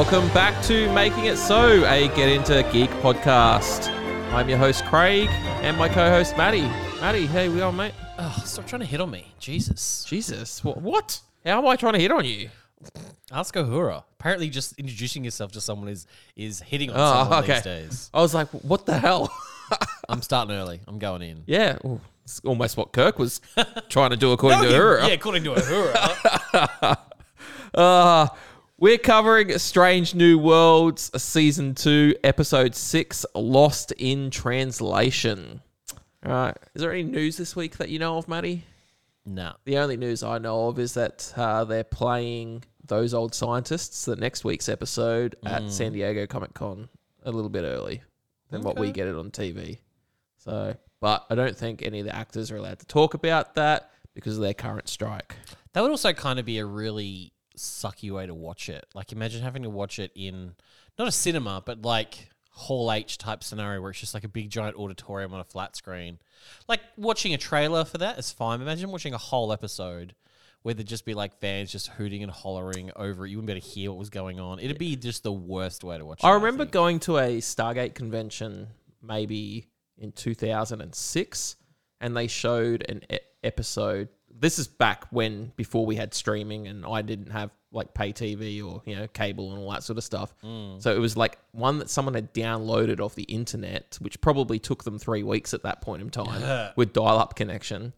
Welcome back to Making It So, a Get Into Geek podcast. I'm your host, Craig, and my co host, Matty. Matty, hey, we are, mate? Oh, stop trying to hit on me. Jesus. Jesus, what? what? How am I trying to hit on you? Ask Uhura. Apparently, just introducing yourself to someone is is hitting on Oh, someone okay. these days. I was like, what the hell? I'm starting early. I'm going in. yeah, ooh, it's almost what Kirk was trying to do according to her. Yeah, according to Uhura. Uh, we're covering Strange New Worlds, Season 2, Episode 6, Lost in Translation. All right. Is there any news this week that you know of, Matty? no. The only news I know of is that uh, they're playing those old scientists the next week's episode at San Diego Comic Con a little bit early than what we get it on TV. So, but I don't think any of the actors are allowed to talk about that because of their current strike. That would also kind of be a really sucky way to watch it. Like, imagine having to watch it in not a cinema, but like Hall H type scenario where it's just like a big giant auditorium on a flat screen. Like watching a trailer for that is fine. Imagine watching a whole episode where there'd just be like fans just hooting and hollering over it. You wouldn't be able to hear what was going on. It'd be just the worst way to watch it. I remember going to a Stargate convention maybe in 2006, and they showed an e- episode. This is back when before we had streaming, and I didn't have like pay TV or you know cable and all that sort of stuff. So it was like one that someone had downloaded off the internet, which probably took them three weeks at that point in time with dial-up connection,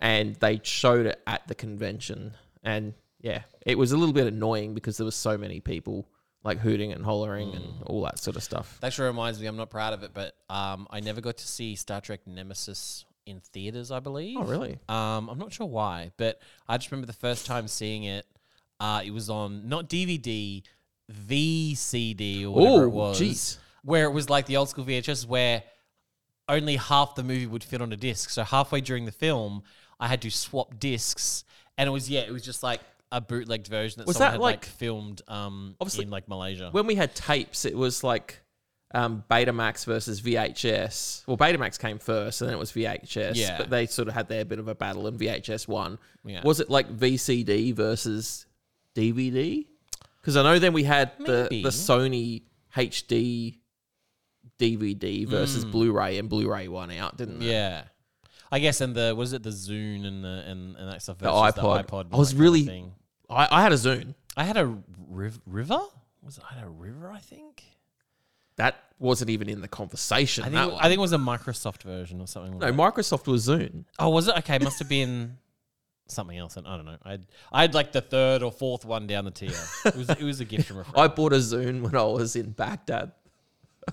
and they showed it at the convention. And yeah, it was a little bit annoying because there was so many people like hooting and hollering and all that sort of stuff. That actually reminds me, I'm not proud of it, but um, I never got to see Star Trek Nemesis in theaters. I believe. Oh, really? Um, I'm not sure why, but I just remember the first time seeing it. Uh, it was on not DVD, VCD or whatever Oh, it was. jeez. Where it was like the old school VHS where only half the movie would fit on a disc. So halfway during the film, I had to swap discs, and it was yeah, it was just like a bootlegged version that Was someone that had like- like, filmed um Obviously- in like Malaysia. When we had tapes, it was like um, Betamax versus VHS. Well, Betamax came first, and then it was VHS. Yeah. But they sort of had their bit of a battle, and VHS won. Yeah. Was it like VCD versus DVD? Because I know then we had the Maybe. the Sony HD DVD versus Mm. Blu-ray, and Blu-ray won out, didn't it? Yeah. I guess and the was it the Zune and the and, and that stuff. The versus iPod. iPod I was that kind of really- I, I had a Zune. I had a riv- river. Was it, I had a river? I think. That wasn't even in the conversation. I think. that it- one. I think it was a Microsoft version or something. no, Like. Microsoft was Zune. Oh, was it? Okay, must have been something else. And I don't know. I I had like the third or fourth one down the tier. It was it was a gift from a friend. I bought a Zune when I was in Baghdad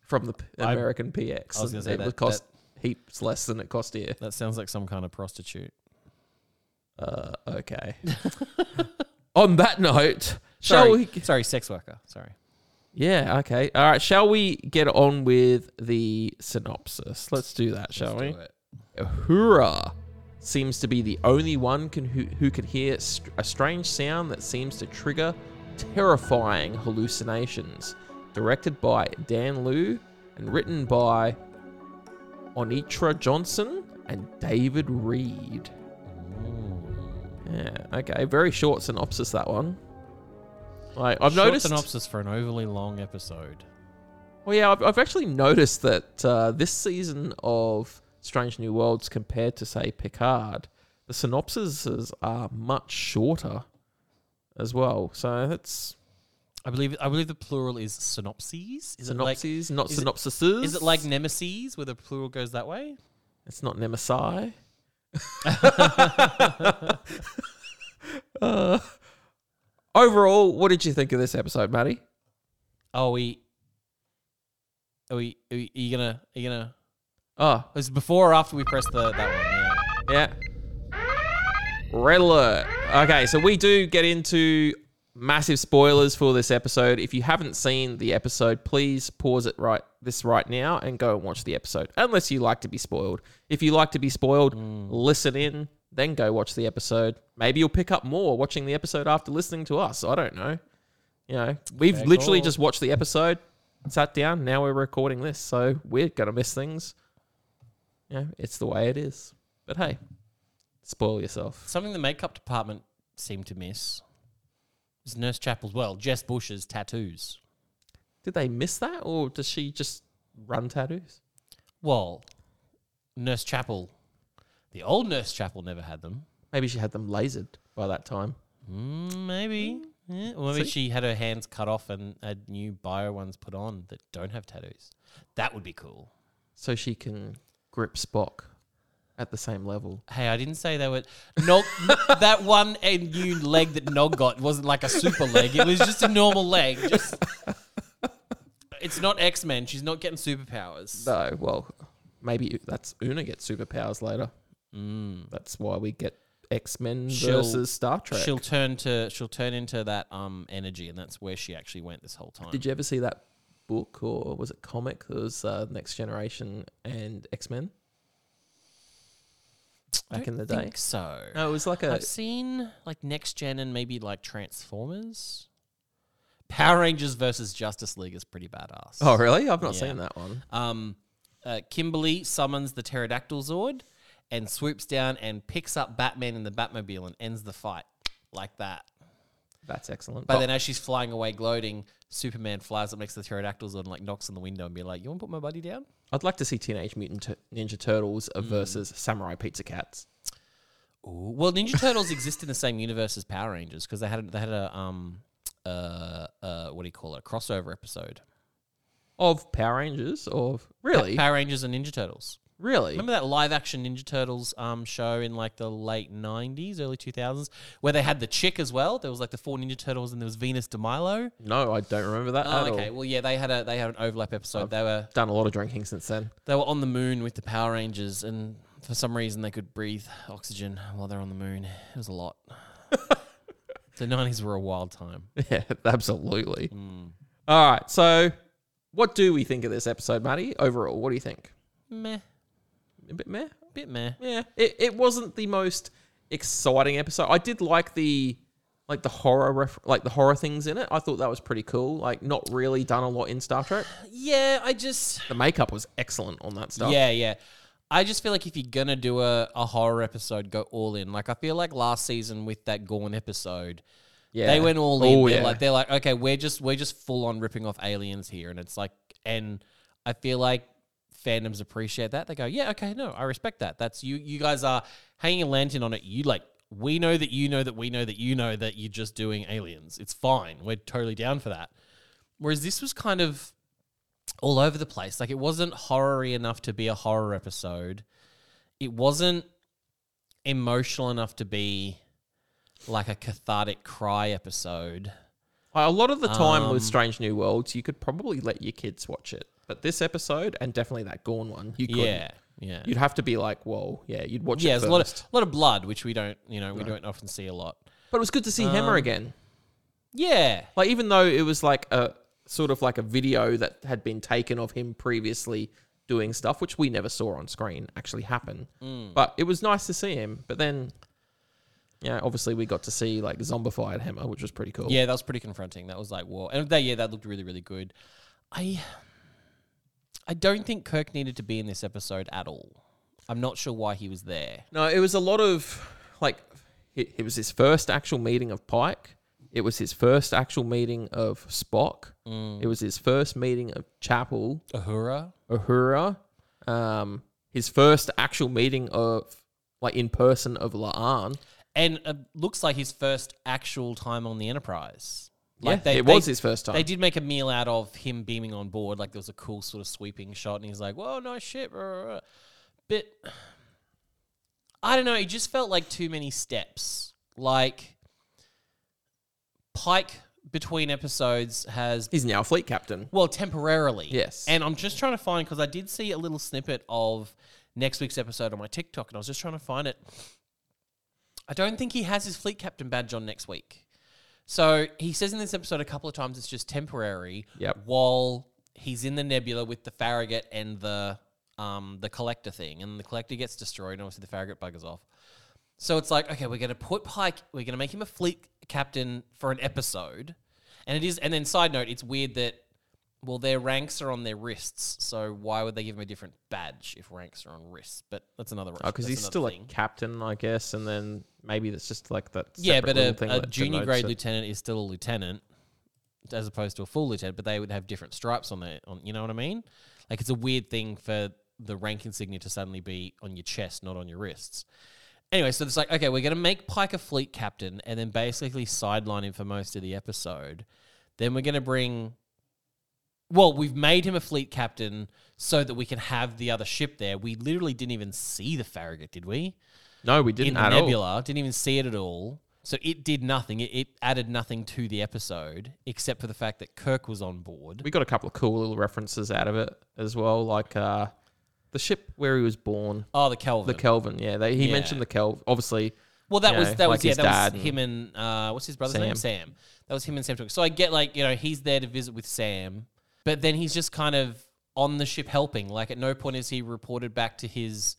from the P- I- American PX. I was gonna and say it that- would cost heaps less than it cost here. that sounds like some kind of prostitute. Uh, okay. On that note, shall Sorry, we? sorry, sex worker. Sorry. Yeah. Okay. All right. Shall we get on with the synopsis? Let's do that, shall Let's we? Uhura seems to be the only one can, who, who can hear st- a strange sound that seems to trigger terrifying hallucinations. Directed by Dan Liu and written by Onitra Johnson and David Reed. Yeah, okay. Very short synopsis, that one. Like, I've Short noticed. synopsis for an overly long episode. Well, yeah, I've, I've actually noticed that uh, this season of Strange New Worlds compared to, say, Picard, the synopsises are much shorter as well. So that's I believe I believe the plural is synopses. Is synopses, not is synopsises. it like is it like nemesis where the plural goes that way? It's not Nemesis. uh, overall, what did you think of this episode, Matty? Oh, we. Are we? Are, we, are you gonna? Are you gonna? Oh, Was it before or after we press the that one? Yeah. Yeah. Red alert. Okay, so we do get into massive spoilers for this episode. If you haven't seen the episode, please pause it right this right now and go and watch the episode. Unless you like to be spoiled. If you like to be spoiled, mm. listen in, then go watch the episode. Maybe you'll pick up more watching the episode after listening to us. I don't know. You know, we've Fair literally call. just watched the episode, sat down, now we're recording this, so we're gonna miss things. You know, it's the way it is. But hey, spoil yourself. Something the makeup department seemed to miss It's Nurse Chapel's well, Jess Bush's tattoos. Did they miss that, or does she just run tattoos? Well, Nurse Chapel, the old Nurse Chapel never had them. Maybe she had them lasered by that time. Mm, maybe. Yeah. Or maybe See? she had her hands cut off and had new bio ones put on that don't have tattoos. That would be cool. so she can grip Spock at the same level. Hey, I didn't say they were Nog. that one and new leg that Nog got wasn't like a super leg. It was just a normal leg. Just it's not X Men. She's not getting superpowers. No, well, maybe that's Una gets superpowers later. Mm. That's why we get X Men She'll- versus Star Trek. She'll turn to she'll turn into that um energy, and that's where she actually went this whole time. Did you ever see that book or was it comic? It was uh, Next Generation and X Men back in the day. think so. No, it was like a I've seen like next gen and maybe like Transformers. Power Rangers versus Justice League is pretty badass. Oh, really? I've not Yeah. seen that one. Um, uh, Kimberly summons the pterodactyl Zord and swoops down and picks up Batman in the Batmobile and ends the fight like that. That's excellent. But Oh, then as she's flying away gloating, Superman flies up next to the pterodactyl Zord and like knocks on the window and be like, "You want to put my buddy down?" I'd like to see Teenage Mutant Ninja Turtles Mm. versus Samurai Pizza Cats. Ooh. Well, Ninja Turtles exist in the same universe as Power Rangers because they had a, they had a um uh uh what do you call it a crossover episode. Of Power Rangers? Of really? Power Rangers and Ninja Turtles. Really? Remember that live action Ninja Turtles um show in like the late nineties, early two thousands, where they had the chick as well. There was like the four Ninja Turtles and there was Venus de Milo. No, I don't remember that Oh, at okay. all. Well, yeah, they had a they had an overlap episode. they were Done a lot of drinking since then. they were on the moon with the Power Rangers, and for some reason they could breathe oxygen while they're on the moon. It was a lot. the nineties were a wild time. Yeah, absolutely. Mm. All right, so what do we think of this episode, Matty? Overall, what do you think? Meh, A bit meh. A bit meh. Yeah, it, it wasn't the most exciting episode. I did like the like the horror ref- like the horror things in it. I thought that was pretty cool. Like not really done a lot in Star Trek. Yeah, I just The makeup was excellent on that stuff. Yeah, yeah. I just feel like if you're gonna do a, a horror episode, go all in. Like I feel like last season with that Gorn episode, yeah. they went all in. Oh, they're yeah. like they're like, okay, we're just we're just full on ripping off aliens here, and it's like, and I feel like fandoms appreciate that. They go, yeah, okay, no, I respect that. That's you. You guys are hanging a lantern on it. You like. We know that you know that we know that you know that you're just doing aliens. It's fine. We're totally down for that. Whereas this was kind of all over the place. Like it wasn't horror-y enough to be a horror episode. It wasn't emotional enough to be like a cathartic cry episode. a lot of the time Um, with Strange New Worlds, you could probably let your kids watch it. But this episode and definitely that Gorn one, you couldn't. Yeah, yeah, You'd have to be like, whoa, yeah, you'd watch yeah. it There's a lot of a lot of blood, which we don't, you know, we No. don't often see a lot. But it was good to see Hemmer Um, again. Yeah, Like even though it was like a sort of like a video that had been taken of him previously doing stuff, which we never saw on screen actually happen. Mm. But it was nice to see him. But then, yeah, obviously we got to see like zombified Hemmer, which was pretty cool. yeah, that was pretty confronting. That was like, whoa, and that yeah, that looked really, really good. I, I don't think Kirk needed to be in this episode at all. I'm not sure why he was there. No, it was a lot of like it, it was his first actual meeting of Pike. It was his first actual meeting of Spock. Mm. It was his first meeting of Chapel, Uhura. Uhura. Um, his first actual meeting of like in person of La'an. and uh, looks like his first actual time on the Enterprise. Like they, it they- was his first time. They did make a meal out of him beaming on board. Like there was a cool sort of sweeping shot, and he's like, "Whoa, nice shit." rah, rah, rah." But I don't know. It just felt like too many steps. Like Pike between episodes has He's now a fleet captain. well temporarily. Yes. And I'm just trying to find because I did see a little snippet of next week's episode on my TikTok, and I was just trying to find it. I don't think he has his fleet captain badge on next week. So he says in this episode a couple of times it's just temporary. Yep. While he's in the nebula with the Farragut and the um the collector thing, and the collector gets destroyed, and obviously the Farragut buggers off. So it's like, okay, we're gonna put Pike, we're gonna make him a fleet captain for an episode, and it is. And then side note, it's weird that Well, their ranks are on their wrists, so why would they give him a different badge if ranks are on wrists? But that's another. Oh, because he's still thing. a captain, I guess, and then maybe that's just like that. yeah, but a, a junior grade it. lieutenant is still a lieutenant, as opposed to a full lieutenant. But they would have different stripes on their on. You know what I mean? Like it's a weird thing for the rank insignia to suddenly be on your chest, not on your wrists. Anyway, so it's like, okay, we're going to make Pike a fleet captain and then basically sideline him for most of the episode. Then we're going to bring. Well, we've made him a fleet captain so that we can have the other ship there. We literally didn't even see the Farragut, did we? No, we didn't the at all. nebula. Didn't even see it at all. So it did nothing. It, it added nothing to the episode except for the fact that Kirk was on board. We got a couple of cool little references out of it as well, like uh, the ship where he was born, Oh, the Kelvin. the Kelvin. Yeah, they, he Yeah. mentioned the Kelvin. Obviously, well, that was know, that like was yeah, that was him and uh, what's his brother's name? Sam. Sam. That was him and Sam. talking. So I get like you know he's there to visit with Sam, but then he's just kind of on the ship helping. Like at no point is he reported back to his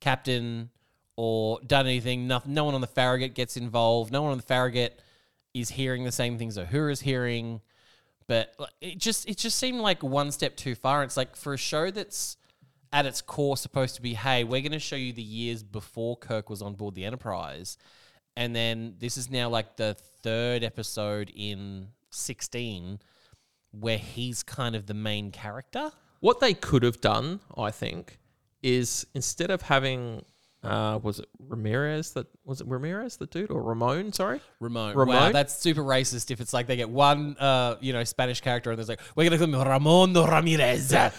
captain or done anything. No, no one on the Farragut gets involved. No one on the Farragut is hearing the same things Uhura's hearing. But it just it just seemed like one step too far. It's like for a show that's at its core supposed to be, hey, we're going to show you the years before Kirk was on board the Enterprise, and then this is now like the third episode in sixteen where he's kind of the main character. what they could have done, I think, is instead of having, uh, was it Ramirez that was it Ramirez the dude or Ramon? Sorry, Ramon. Wow, Ramon? that's super racist. If it's like they get one, uh, you know, Spanish character, and there's like, we're gonna call him Ramon Ramirez. I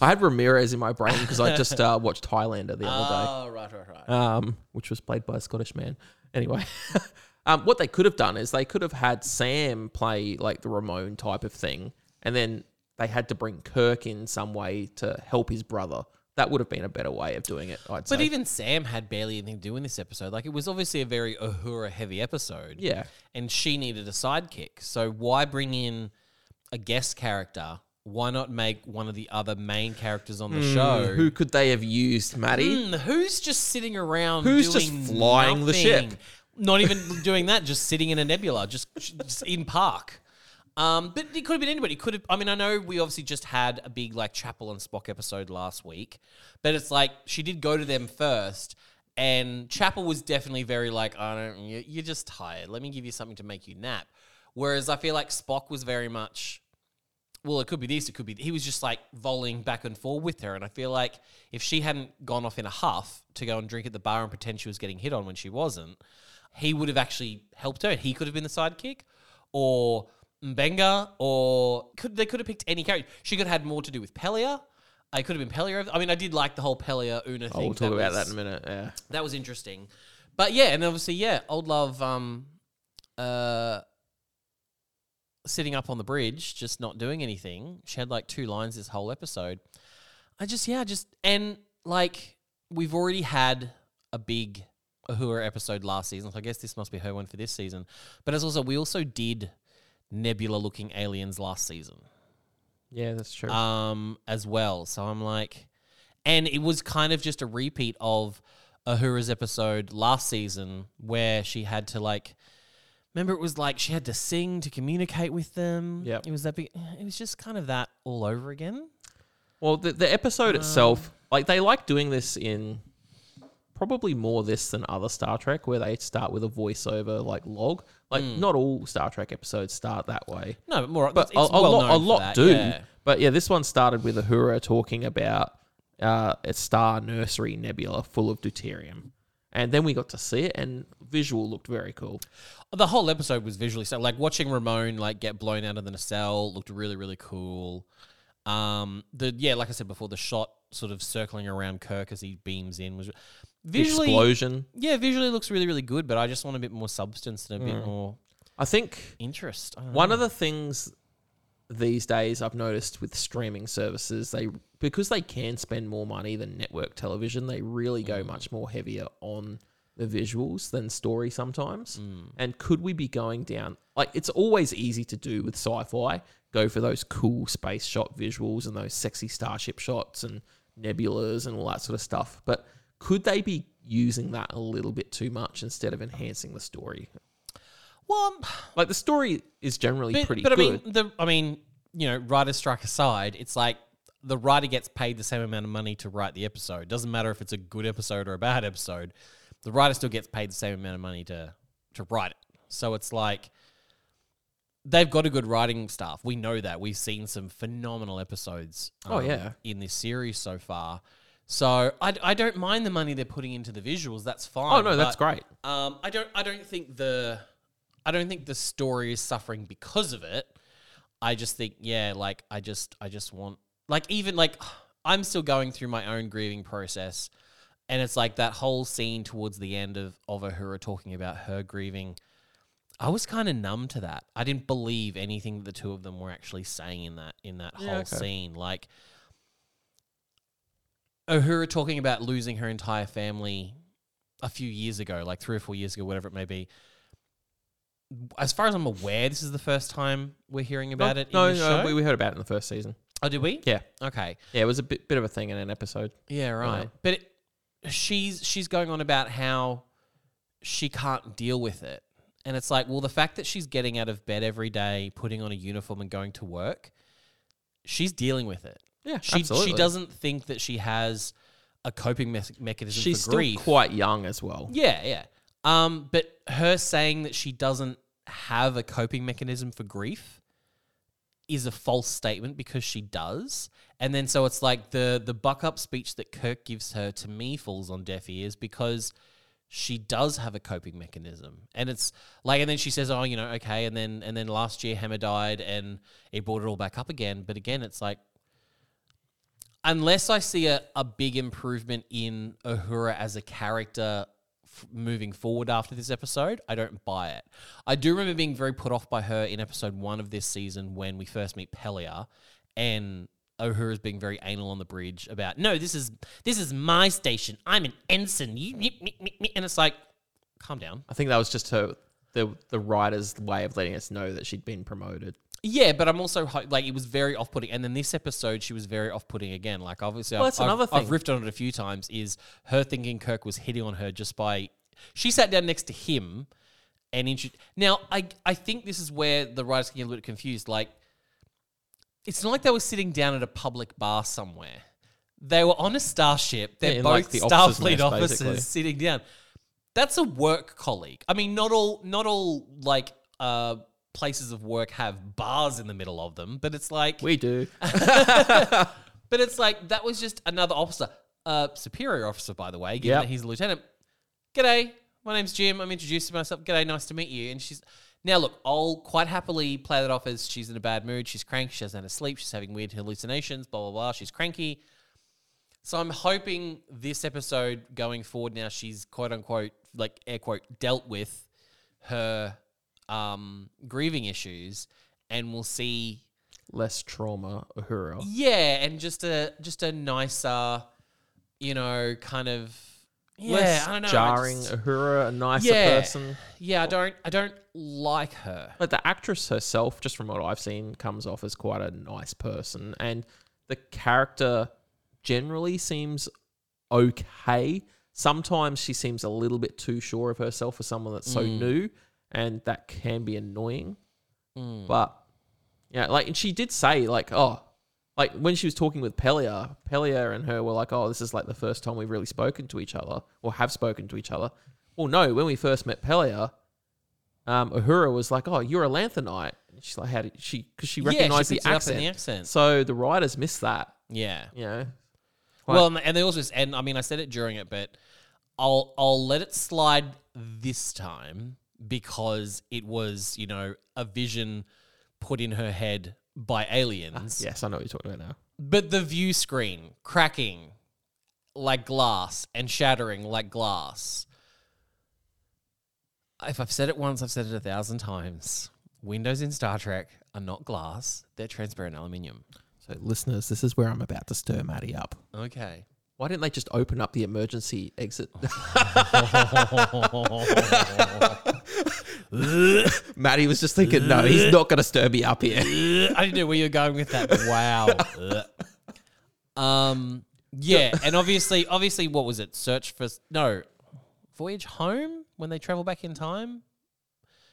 had Ramirez in my brain because I just uh, watched Highlander the other day. Oh, right, right, right. um, which was played by a Scottish man. Anyway, um, what they could have done is they could have had Sam play like the Ramon type of thing, and then they had to bring Kirk in some way to help his brother. That would have been a better way of doing it, I'd say. But even Sam had barely anything to do in this episode. Like it was obviously a very Uhura heavy episode. yeah, and she needed a sidekick. So why bring in a guest character? Why not make one of the other main characters on the show? who could they have used, Matty? Hmm, who's just sitting around? Who's just doing flying the ship? nothing? Not even doing that. Just sitting in a nebula, just, just in park. Um, but it could have been anybody. Could have. I mean, I know we obviously just had a big like Chapel and Spock episode last week, but it's like she did go to them first, and Chapel was definitely very like, I don't. you- You're just tired. Let me give you something to make you nap. Whereas I feel like Spock was very much well, it could be this, it could be. He was just like volleying back and forth with her, and I feel like if she hadn't gone off in a huff to go and drink at the bar and pretend she was getting hit on when she wasn't, he would have actually helped her. He could have been the sidekick, or Mbenga, or could they could have picked any character. She could have had more to do with Pelia. I could have been Pelia. I mean, I did like the whole Pelia Una Oh, we'll talk about was- that in a minute. Yeah, that was interesting. But yeah, and obviously, yeah, old love um uh sitting up on the bridge, just not doing anything. She had like two lines this whole episode. I just yeah, just and like we've already had a big Uhura episode last season, so I guess this must be her one for this season. But as also we also did nebula looking aliens last season yeah, that's true. um, as well. So I'm like, and it was kind of just a repeat of Uhura's episode last season where she had to like, remember it was like she had to sing to communicate with them. Yep. it was that big. It was just kind of that all over again. Well, the, the episode itself, like they like doing this in probably more this than other Star Trek, where they start with a voiceover like log. Like not all Star Trek episodes start that way, No, but more. but a well lot, a lot that, do. yeah. But yeah, this one started with Uhura talking about uh, a star nursery nebula full of deuterium, and then we got to see it, and visual looked very cool. The whole episode was visually so like watching Ramon like get blown out of the nacelle looked really really cool. Um, the yeah, like I said before, the shot sort of circling around Kirk as he beams in was visually Explosion. yeah, visually looks really really good. But I just want a bit more substance and a bit more I think interest. I One know. of the things these days I've noticed with streaming services, they because they can spend more money than network television, they really go much more heavier on the visuals than story sometimes. And could we be going down like it's always easy to do with sci-fi, go for those cool space shot visuals and those sexy starship shots and nebulas and all that sort of stuff. But could they be using that a little bit too much instead of enhancing the story? well, um, Like the story is generally but, pretty but I good. mean the I mean you know, writer strike aside, it's like the writer gets paid the same amount of money to write the episode. Doesn't matter if it's a good episode or a bad episode. The writer still gets paid the same amount of money to to write it. So it's like they've got a good writing staff. We know that. We've seen some phenomenal episodes. Oh, um, yeah. in this series so far. So I, I don't mind the money they're putting into the visuals. That's fine. Oh no, that's great. Um, I don't I don't think the I don't think the story is suffering because of it. I just think yeah, like I just I just want like even like I'm still going through my own grieving process, and it's like that whole scene towards the end of of Uhura talking about her grieving. I was kind of numb to that. I didn't believe anything that the two of them were actually saying in that in that Yeah, whole okay. scene. Like Uhura talking about losing her entire family a few years ago, like three or four years ago, whatever it may be. As far as I'm aware, this is the first time we're hearing about it. No, the no, show. we, we heard about it in the first season. Oh, did we? Yeah, Okay. yeah, it was a bit bit of a thing in an episode. Yeah, right. But it, she's she's going on about how she can't deal with it, and it's like, well, the fact that she's getting out of bed every day, putting on a uniform, and going to work, she's dealing with it. Yeah, She absolutely. she doesn't think that she has a coping me- mechanism She's for still grief. quite young as well. Yeah, yeah. Um, but her saying that she doesn't have a coping mechanism for grief is a false statement because she does. And then so it's like the the buck up speech that Kirk gives her to me falls on deaf ears because she does have a coping mechanism. And it's like and then she says, Oh, you know, okay, and then and then last year Hemmer died and it brought it all back up again. But again, it's like unless I see a, a big improvement in Uhura as a character f- moving forward after this episode, I don't buy it. I do remember being very put off by her in episode one of this season when we first meet Pelia, and Uhura's being very anal on the bridge about no, this is this is my station. I'm an ensign. You, me, me, me." and it's like, calm down. I think that was just her the the writer's way of letting us know that she'd been promoted. Yeah, but I'm also ho- like it was very off-putting, and then this episode she was very off-putting again. Like obviously, Well, I've, that's another I've, I've riffed on it a few times. Is her thinking Kirk was hitting on her just by she sat down next to him and intro- now I I think this is where the writers get a little bit confused. Like it's not like they were sitting down at a public bar somewhere. They were on a starship. They're Yeah, in, both like, the officers' Starfleet mess, officers basically. sitting down. That's a work colleague. I mean, not all not all like uh places of work have bars in the middle of them, but it's like We do. but it's like that was just another officer, uh superior officer by the way, given Yep. that he's a lieutenant. G'day, my name's Jim. I'm introducing myself. G'day, nice to meet you. And she's now look, I'll quite happily play that off as she's in a bad mood. She's cranky. She hasn't had a sleep. She's having weird hallucinations. Blah blah blah. She's cranky. So I'm hoping this episode going forward now she's quote unquote like air quote dealt with her um, grieving issues, and we'll see Less trauma, Uhura. yeah, and just a just a nicer, you know, kind of yeah, Less I don't know, I jarring, just- Uhura, a nicer Yeah. person. yeah, I don't I don't like her. But the actress herself, just from what I've seen, comes off as quite a nice person, and the character generally seems okay. Sometimes she seems a little bit too sure of herself for someone that's so new, and that can be annoying. But yeah, like, and she did say like, oh, like when she was talking with Pelia, Pelia and her were like, oh, this is like the first time we've really spoken to each other or have spoken to each other. Well, no, when we first met Pelia, um, Uhura was like, "Oh, you're a Lanthanite." And she's like, "How did she?" Because she Yeah, she recognized the it up in accent. the accent. So the writers missed that. Yeah. You know, Well, and- and they also and I mean I said it during it, but I'll I'll let it slide this time because it was you know a vision put in her head by aliens. Ah, yes, I know what you're talking about now. But the view screen cracking like glass and shattering like glass. If I've said it once, I've said it a thousand times. Windows in Star Trek are not glass, they're transparent aluminium. So, listeners, this is where I'm about to stir Matty up. Okay. Why didn't they just open up the emergency exit? Matty was just thinking, no, he's not going to stir me up here. I didn't know where you were going with that. Wow. um. Yeah, and obviously, obviously, what was it? Search for no voyage home when they travel back in time.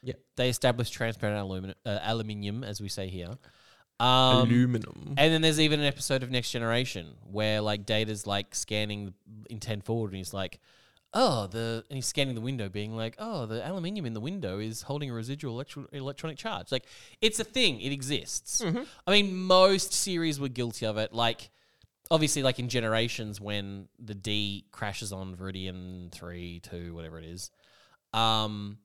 Yeah. They established transparent aluminum, uh, aluminium, as we say here. Um, Aluminum. and then there's even an episode of Next Generation where like Data's like scanning in ten forward, and he's like, "Oh, the," and he's scanning the window, being like, "Oh, the aluminium in the window is holding a residual electro- electronic charge." Like, it's a thing; it exists. I mean, most series were guilty of it. Like, obviously, like in Generations, when the D crashes on Veridian three, two, whatever it is, um,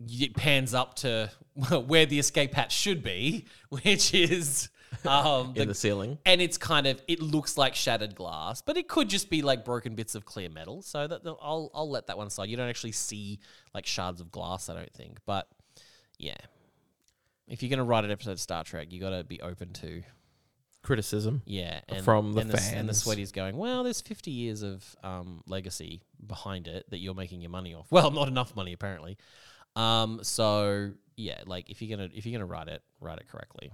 it pans up to where the escape hatch should be, which is um, in the, the ceiling. and it's kind of it looks like shattered glass, but it could just be like broken bits of clear metal. So that I'll I'll let that one slide. You don't actually see like shards of glass, I don't think. But yeah, if you're gonna write an episode of Star Trek, you got to be open to Criticism. yeah and, From the and the, and the fans. sweaty's going. Well, there's 50 years of um, legacy behind it that you're making your money off. Well, not enough money apparently. Um, so yeah, like if you're gonna if you're gonna write it, write it correctly.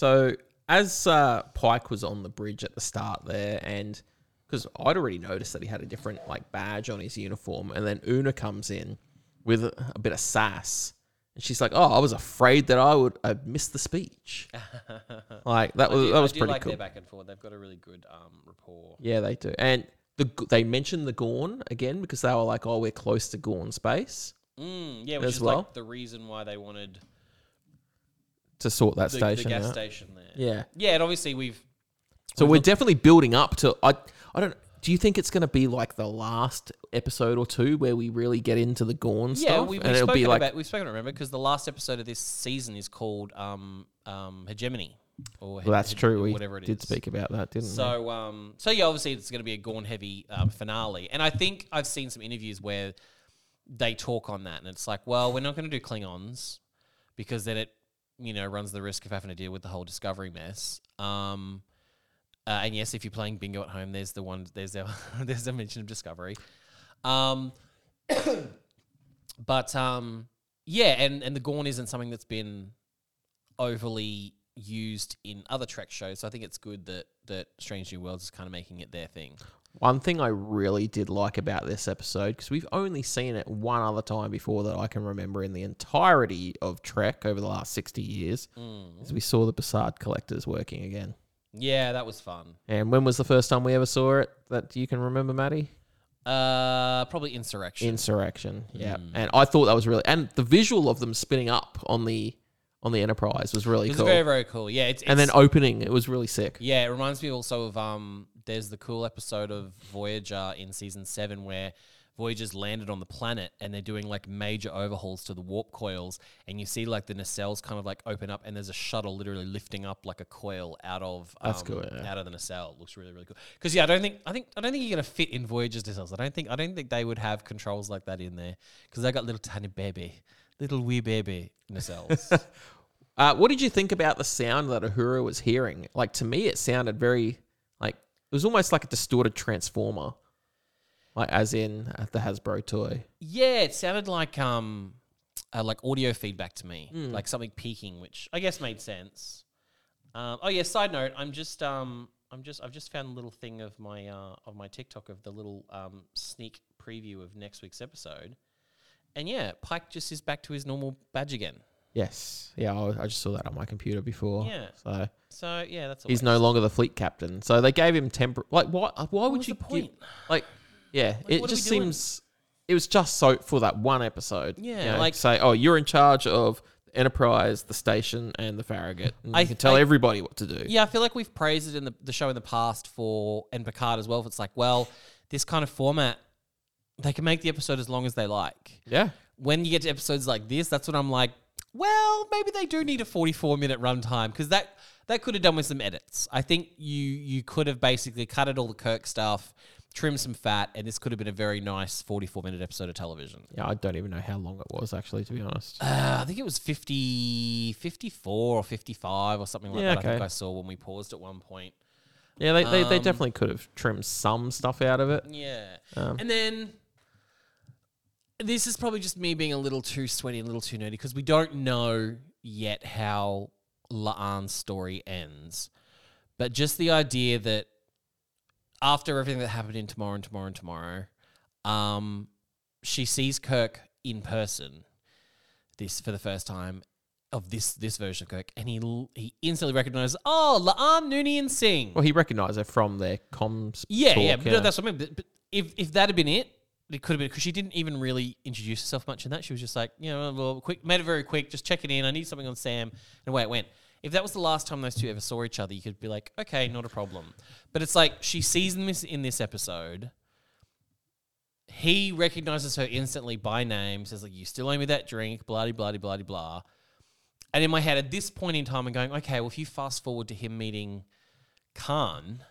So as uh, Pike was on the bridge at the start there, and because I'd already noticed that he had a different like badge on his uniform, and then Una comes in with a, a bit of sass, and she's like, "Oh, I was afraid that I would I'd miss the speech." like that I was do- that was I pretty like cool. their back and forth. They've got a really good um, rapport. Yeah, they do, and the they mentioned the Gorn again because they were like, "Oh, we're close to Gorn space Mm, yeah, which As is well. like the reason why they wanted to sort that the, station the gas out." station there. Yeah, Yeah, and obviously we've So We've we're definitely building up to. I I don't. Do you think it's going to be like the last episode or two where we really get into the Gorn yeah stuff, we, we've and it'll spoken be like about we've spoken about remember because the last episode of this season is called um um hegemony or well, that's Hege- true. We whatever it is. did speak about that, didn't So, um, so yeah, obviously it's going to be a Gorn heavy um, finale, and I think I've seen some interviews where they talk on that, and it's like, well, we're not going to do Klingons because then it, you know, runs the risk of having to deal with the whole Discovery mess. Um, uh, and yes, if you're playing bingo at home, there's the one, there's the there's a mention of Discovery. Um, but um, yeah, and and the Gorn isn't something that's been overly used in other Trek shows. So I think it's good that that Strange New Worlds is kind of making it their thing. One thing I really did like about this episode because we've only seen it one other time before that I can remember in the entirety of Trek over the last sixty years, Mm. is we saw the Bussard collectors working again. Yeah, that was fun. And when was the first time we ever saw it that you can remember, Matty? Uh, probably Insurrection. Insurrection. Yeah, Mm. and I thought that was really and the visual of them spinning up on the on the Enterprise was really cool. it was cool. very very cool. Yeah, it's, and then opening, it was really sick. yeah, it reminds me also of um. There's the cool episode of Voyager in season seven where. Voyager's landed on the planet and they're doing like major overhauls to the warp coils, and you see like the nacelles kind of like open up, and there's a shuttle literally lifting up like a coil out of um, That's cool, yeah. out of the nacelle. It looks really really cool. Because yeah, I don't think I think I don't think you're gonna fit in Voyager's nacelles. I don't think I don't think they would have controls like that in there because they got little tiny baby, little wee baby nacelles. Uh, what did you think about the sound that Uhura was hearing? Like to me, it sounded very it was almost like a distorted transformer, like as in the Hasbro toy. Yeah, it sounded like um, uh, like audio feedback to me, Mm. like something peaking, which I guess made sense. Um, oh yeah, side note, I'm just um, I'm just I've just found a little thing of my uh, of my TikTok of the little um, sneak preview of next week's episode, and yeah, Pike just is back to his normal badge again. Yes, yeah, I, I just saw that on my computer before. Yeah. so So yeah, that's he's no longer the fleet captain. So they gave him temper. Like why? Uh, why would was you the point? Give, like, yeah, it what are we just doing? seems. It was just so for that one episode. Yeah, you know, like- say, oh, you're in charge of the Enterprise, the station, and the Farragut. And I- you can tell I- everybody what to do. Yeah, I feel like we've praised it in the, the show in the past for and Picard as well. If it's like, well, this kind of format, they can make the episode as long as they like. yeah. when you get to episodes like this, that's what I'm like, well, maybe they do need a 44 minute runtime because that that could have done with some edits. I think you you could have basically cut out all the Kirk stuff, trimmed some fat, and this could have been a very nice 44 minute episode of television. Yeah, I don't even know how long it was actually, to be honest. Uh, I think it was 50, 54 or 55 or something like Yeah, that. I think okay. I saw when we paused at one point. Yeah, they, they, they um, definitely could have trimmed some stuff out of it. Yeah. Um, And then this is probably just me being a little too sweaty and a little too nerdy because we don't know yet how La'an's story ends. But just the idea that after everything that happened in Tomorrow and Tomorrow and Tomorrow, um, she sees Kirk in person this for the first time of this this version of Kirk, and he he instantly recognizes, oh, La'an Noonien Singh. Well, he recognised her from their comms. Yeah, talk, yeah, but no, that's what I mean. But, but if if that had been it, it could have been because she didn't even really introduce herself much in that. She was just like, you know, well, quick, made it very quick, just checking in. I need something on Sam, and away it went. If that was the last time those two ever saw each other, you could be like, okay, not a problem. But it's like she sees them in this episode. He recognizes her instantly by name, says like, "You still owe me that drink." Blah blah blah blah blah. And in my head, at this point in time, I'm going, okay, well, if you fast forward to him meeting Khan,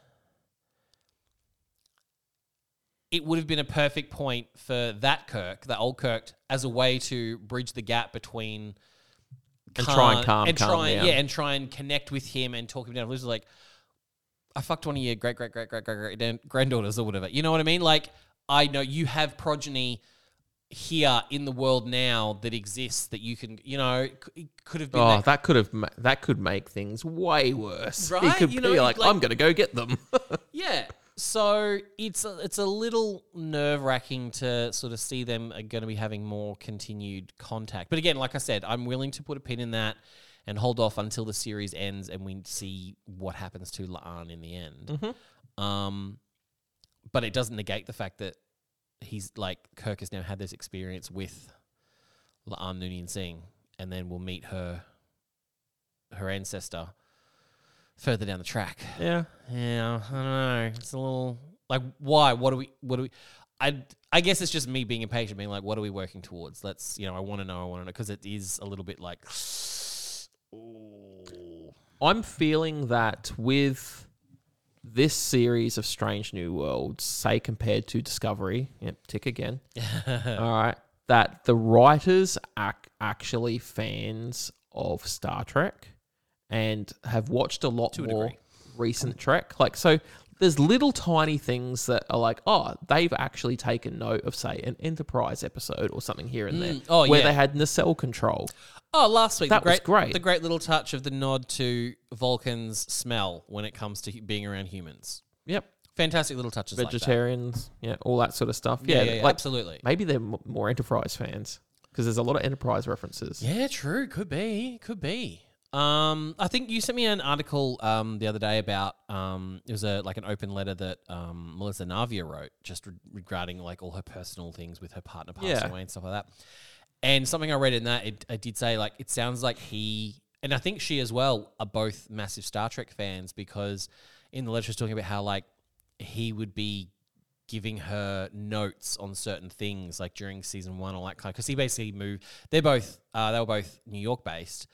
it would have been a perfect point for that Kirk, that old Kirk, as a way to bridge the gap between And try and calm- and calm try and, down. yeah, and try and connect with him and talk him down. It was like, I fucked one of your great great great great great great granddaughters or whatever. You know what I mean? Like, I know you have progeny here in the world now that exists that you can, you know, it could have been. Oh, that- that could have that could make things way worse. Right? could You be know, like, like- I'm gonna go get them. Yeah. So it's a, it's a little nerve wracking to sort of see them are going to be having more continued contact. But again, like I said, I'm willing to put a pin in that and hold off until the series ends and we see what happens to La'an in the end. Um, but it doesn't negate the fact that he's like Kirk has now had this experience with La'an Noonien Singh, and then we'll meet her her ancestor further down the track. yeah. Yeah, I don't know. It's a little like why? What do we? What do we? I I guess it's just me being impatient, being like, what are we working towards? Let's you know, I want to know, I want to know, because it is a little bit like, ooh. I'm feeling that with this series of Strange New Worlds, say compared to Discovery, yep, tick again. All right, that the writers are actually fans of Star Trek and have watched a lot To more degree. recent Trek. Like so. There's little tiny things that are like, oh, they've actually taken note of, say, an Enterprise episode or something here and there, Mm, oh, where yeah. they had nacelle control. Oh, last week That the was great, great. The great little touch of the nod to Vulcan's smell when it comes to being around humans. Yep, Fantastic little touches like vegetarians, yeah, all that sort of stuff. Yeah, Yeah, yeah, like absolutely. maybe they're more Enterprise fans because there's a lot of Enterprise references. Yeah, true. Could be. Could be. Um, I think you sent me an article um, the other day about um, it was a like an open letter that um, Melissa Navia wrote just re- regarding like all her personal things with her partner passing Yeah. away and stuff like that. And something I read in that it, it did say like it sounds like he and I think she as well are both massive Star Trek fans because in the letter she was talking about how like he would be giving her notes on certain things like during season one all that kind because he basically moved they're both uh, they were both new york based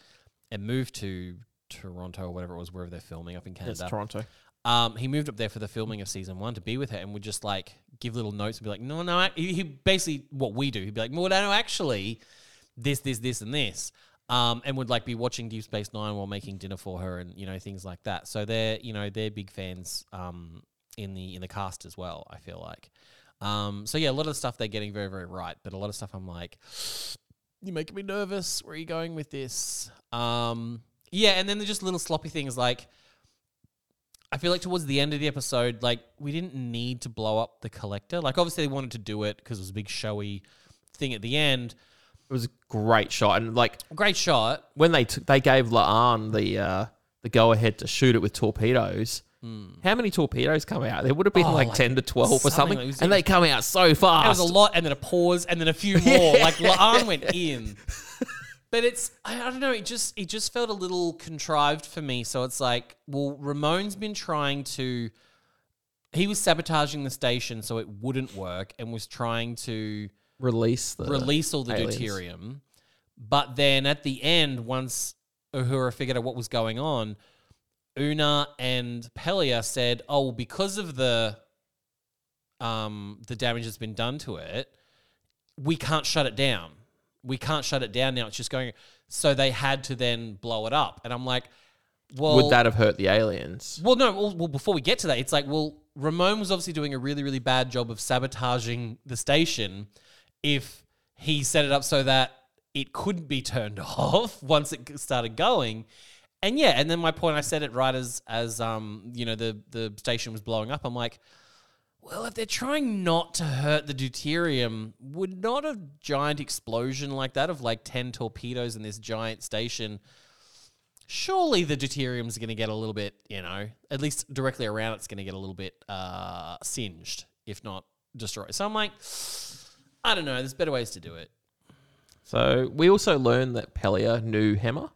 and moved to toronto or whatever it was wherever they're filming up in It's canada Toronto. um, he moved up there for the filming of season one to be with her and would just like give little notes and be like no no he, he basically what we do he'd be like well no actually this this this and this um, and would like be watching Deep Space Nine while making dinner for her, and you know things like that. So they're you know they're big fans um, in the in the cast as well. I feel like, um, so yeah, a lot of the stuff they're getting very very right, but a lot of stuff I'm like, you're making me nervous. Where are you going with this? Um, yeah, and then there's just little sloppy things like. I feel like towards the end of the episode, like we didn't need to blow up the collector. Like obviously they wanted to do it because it was a big showy thing at the end. It was a great shot, and like Great shot. when they took they gave La'an the uh, the go ahead to shoot it with torpedoes. How many torpedoes come out? There would have been Hmm. Oh, like, like ten to twelve or something something, like- it was- and they come out so fast. There fast. was a lot, and then a pause, and then a few more. Like La'an went in, but it's I, I don't know. It just it just felt a little contrived for me. So it's like, well, Ramon's been trying to. He was sabotaging the station so it wouldn't work, and was trying to Release the release all the aliens. deuterium. But then at the end, once Uhura figured out what was going on, Una and Pelia said, "Oh, because of the um the damage that's been done to it, we can't shut it down. We can't shut it down now. It's just going." So they had to then blow it up, and I'm like, "Well, Would that have hurt the aliens? well, no. Well, well, before we get to that, it's like, well, Ramon was obviously doing a really, really bad job of sabotaging the station. If he set it up so that it couldn't be turned off once it started going, and yeah, and then my point, I said it right as as um you know the the station was blowing up. I'm like, Well, if they're trying not to hurt the deuterium, would not a giant explosion like that of like 10 torpedoes in this giant station, surely the deuterium's going to get a little bit, you know, at least directly around it's going to get a little bit uh, singed, if not destroyed. So I'm like, I don't know. There's better ways to do it. So we also learned that Pelia knew Hemmer,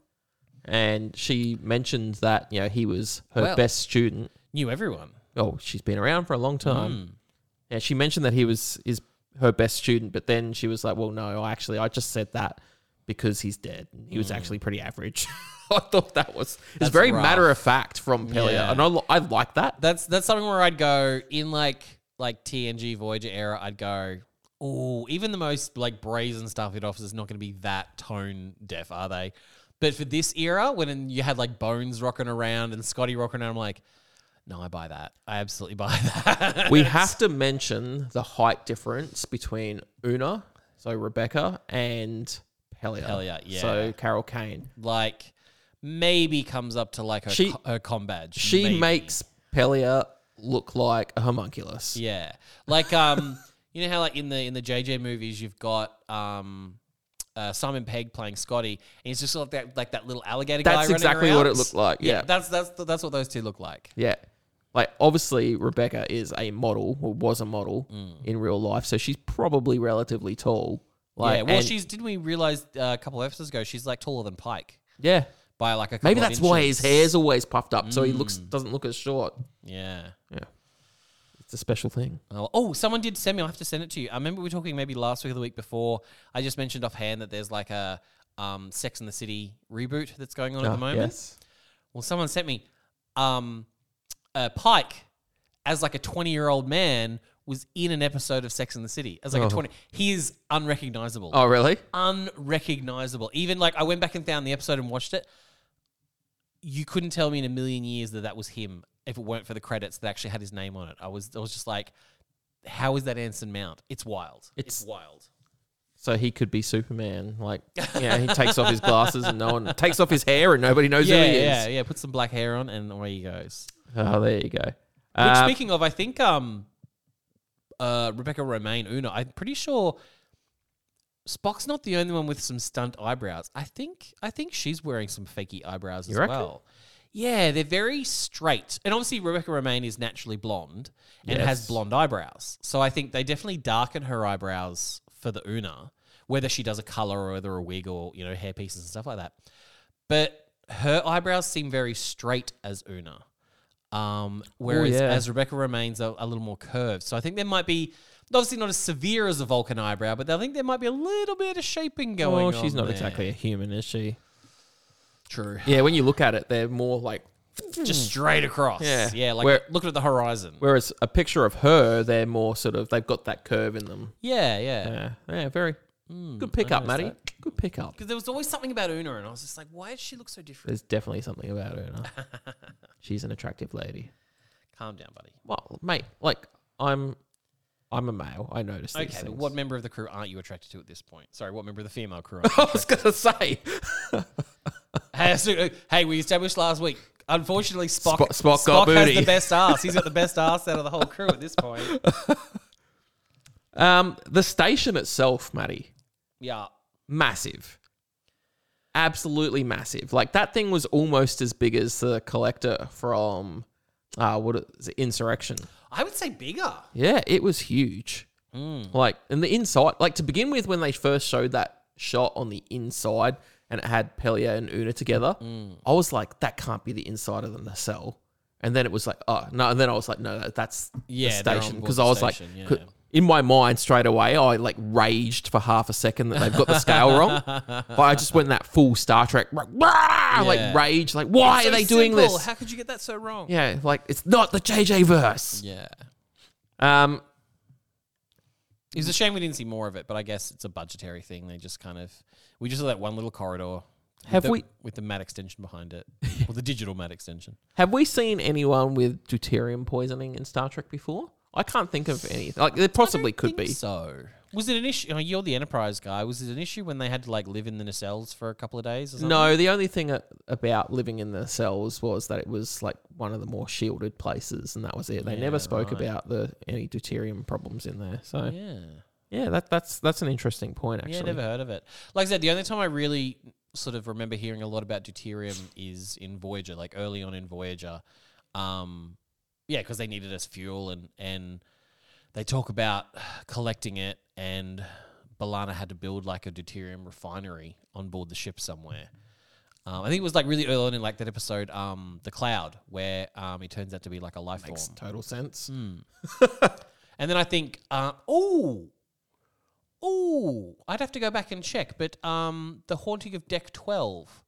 and she mentioned that you know he was her Well. best student. Knew everyone. Oh, she's been around for a long time. Mm. Yeah, she mentioned that he was is her best student, but then she was like, "Well, no, actually, I just said that because he's dead. He was actually pretty average." I thought that was it's very rough. matter of fact from Pelia, Yeah. and I, li- I like that. That's that's something where I'd go in like like TNG Voyager era. I'd go, oh, even the most like brazen Starfleet officers not going to be that tone deaf, are they? But for this era, when you had like Bones rocking around and Scotty rocking around, I'm like, no, I buy that. I absolutely buy that. we have to mention the height difference between Una, so Rebecca, and Pelia. Pelia, yeah. So Carol Kane. like maybe comes up to like her She- co- her com badge. She maybe. makes Pelia look like a homunculus. Yeah, like um, you know how like in the in the JJ movies you've got um. Uh, Simon Pegg playing Scotty, and he's just like that, like that little alligator guy. That's running exactly around. what it looked like, yeah. that's that's that's what those two look like. Yeah. Like obviously Rebecca is a model or was a model Mm. in real life, so she's probably relatively tall. Like yeah, well, and- she's didn't we realize uh, a couple of episodes ago she's like taller than Pike yeah. by like a couple Maybe of that's why his inches. hair's always puffed up, so he looks Mm. doesn't look as short. Yeah. Yeah. It's a special thing. Oh, oh, someone did send me. I'll have to send it to you. I remember we were talking maybe last week or the week before. I just mentioned offhand that there's like a um, Sex and the City reboot that's going on at Ah, the moment. Yes. Well, someone sent me um, uh, Pike as like a 20 year old man was in an episode of Sex and the City as like a 20. He is unrecognizable. Oh really? Unrecognizable. Even like I went back and found the episode and watched it. You couldn't tell me in a million years that that was him if it weren't for the credits that actually had his name on it. I was I was just like, how is that Anson Mount? It's wild. It's, It's- wild. So he could be Superman. Like yeah, he takes off his glasses and no one takes off his hair and nobody knows Yeah, who he is. yeah, yeah. Put some black hair on and away he goes. Oh, there you go. Which, Uh, speaking of, I think um, uh, Rebecca Romijn Una, I'm pretty sure Spock's not the only one with some stunt eyebrows. I think I think she's wearing some fakey eyebrows as well. Yeah, they're very straight, and obviously Rebecca Romijn is naturally blonde and has blonde eyebrows. So I think they definitely darken her eyebrows for the Una, whether she does a color or whether a wig or you know hair pieces and stuff like that. But her eyebrows seem very straight as Una. Um, whereas yeah. as Rebecca Romijn's a, a little more curved. So I think there might be obviously not as severe as a Vulcan eyebrow, but I think there might be a little bit of shaping going oh, on. she's not there. exactly a human, is she? True. Yeah, when you look at it, they're more like Just straight across. Yeah. Yeah, like Where- looking at the horizon. Whereas a picture of her, they're more sort of they've got that curve in them. yeah, yeah. Yeah, yeah, very Mm, good pickup, noticed Matty. that. Good pickup. Because there was always something about Una, and I was just like, why does she look so different? There's definitely something about her. no? She's an attractive lady. Calm down, buddy. Well, mate, like I'm, I'm a male. I notice. these Okay, but things. what member of the crew aren't you attracted to at this point? Sorry, what member of the female crew? I Aren't you was gonna say, hey, so- hey, we established last week. Unfortunately, Spock, Spock- Spock got has booty. the best ass. He's got the best ass out of the whole crew at this point. um, the station itself, Matty, Yeah. massive, absolutely massive. Like that thing was almost as big as the collector from, uh, what is it, Insurrection. I would say bigger. Yeah, it was huge. Mm. Like, and the inside, like to begin with, when they first showed that shot on the inside and it had Pelia and Una together, Mm. I was like, that can't be the inside of the cell. And then it was like, oh, no. And then I was like, no, that's Yeah, the station. Because I was station, like, yeah. in my mind straight away, I like raged for half a second that they've got the scale wrong. But I just went that full Star Trek, like! Yeah. like rage, like, why So are they doing simple. this? How could you get that so wrong? yeah, like, it's not the JJ verse. Yeah. Um, It was a shame we didn't see more of it, but I guess it's a budgetary thing. They just kind of we just saw that one little corridor. with Have the- we- with the matte extension behind it, or the digital matte extension? Have we seen anyone with deuterium poisoning in Star Trek before? I can't think of any. Like there possibly could think be. so. Was it an issue? Oh, you're the Enterprise guy. Was it an issue when they had to like live in the nacelles for a couple of days? Or something? No, the only thing a- about living in the cells was that it was like one of the more shielded places, and that was it. They Yeah, never spoke right. about the any deuterium problems in there. So Yeah. yeah, that that's that's an interesting point actually. Yeah, never heard of it. Like I said, the only time I really sort of remember hearing a lot about deuterium is in Voyager, like early on in Voyager. Um, yeah, because they needed as fuel, and and they talk about collecting it, and B'Elanna had to build like a deuterium refinery on board the ship somewhere. Um, I think it was like really early on in like that episode, um, the Cloud, where um, it turns out to be like a life Makes form. total sense. Mm. and then I think, uh, oh, oh, I'd have to go back and check. But um, the haunting of Deck Twelve,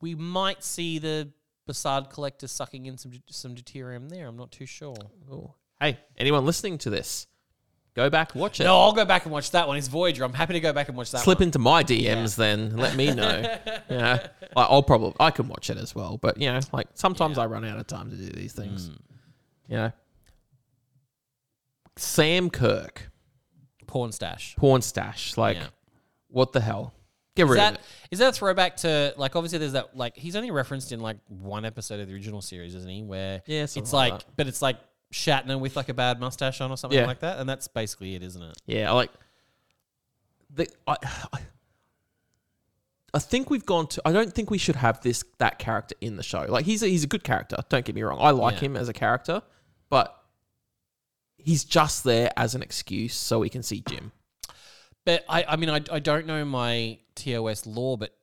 we might see the Bussard collector sucking in some some deuterium there. I'm not too sure. Ooh. Hey, anyone listening to this, go back watch it. No, I'll go back and watch that one. It's Voyager. I'm happy to go back and watch that Slip one. into my DMs then. and Let me know. yeah, I- I'll probably I can watch it as well. But you know, like sometimes I run out of time to do these things. Mm. You know, Sam Kirk, Porn stash. porn stash. Like, Yeah. what the hell? Get Is rid that of it. is that a throwback to like obviously there's that like he's only referenced in like one episode of the original series, isn't he? Where Yeah, something it's like like, that. but it's like Shatner with like a bad mustache on or something Yeah. like that, and that's basically it, isn't it? Yeah, I like the I, I I think we've gone to I don't think we should have this that character in the show. Like he's a, he's a good character, don't get me wrong. I like Yeah. him as a character, but he's just there as an excuse so we can see Jim. But I, I mean, I, I don't know my TOS lore, but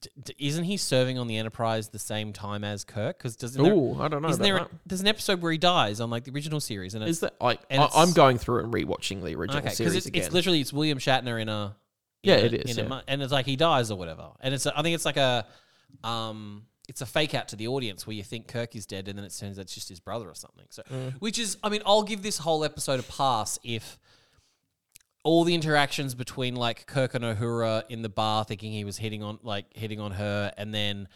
d- d- isn't he serving on the Enterprise the same time as Kirk? Because doesn't there, Ooh, I don't know. isn't there there's an episode where he dies on like the original series, and it's Is that like and I, I'm going through and rewatching the original okay series it's, again. it's literally it's William Shatner in a in Yeah, a- it is, a yeah. mu- and it's like he dies or whatever, and it's a, I think it's like a um it's a fake out to the audience where you think Kirk is dead and then it turns out it's just his brother or something. So Mm. which is I mean I'll give this whole episode a pass if all the interactions between like Kirk and Uhura in the bar, thinking he was hitting on like hitting on her, and then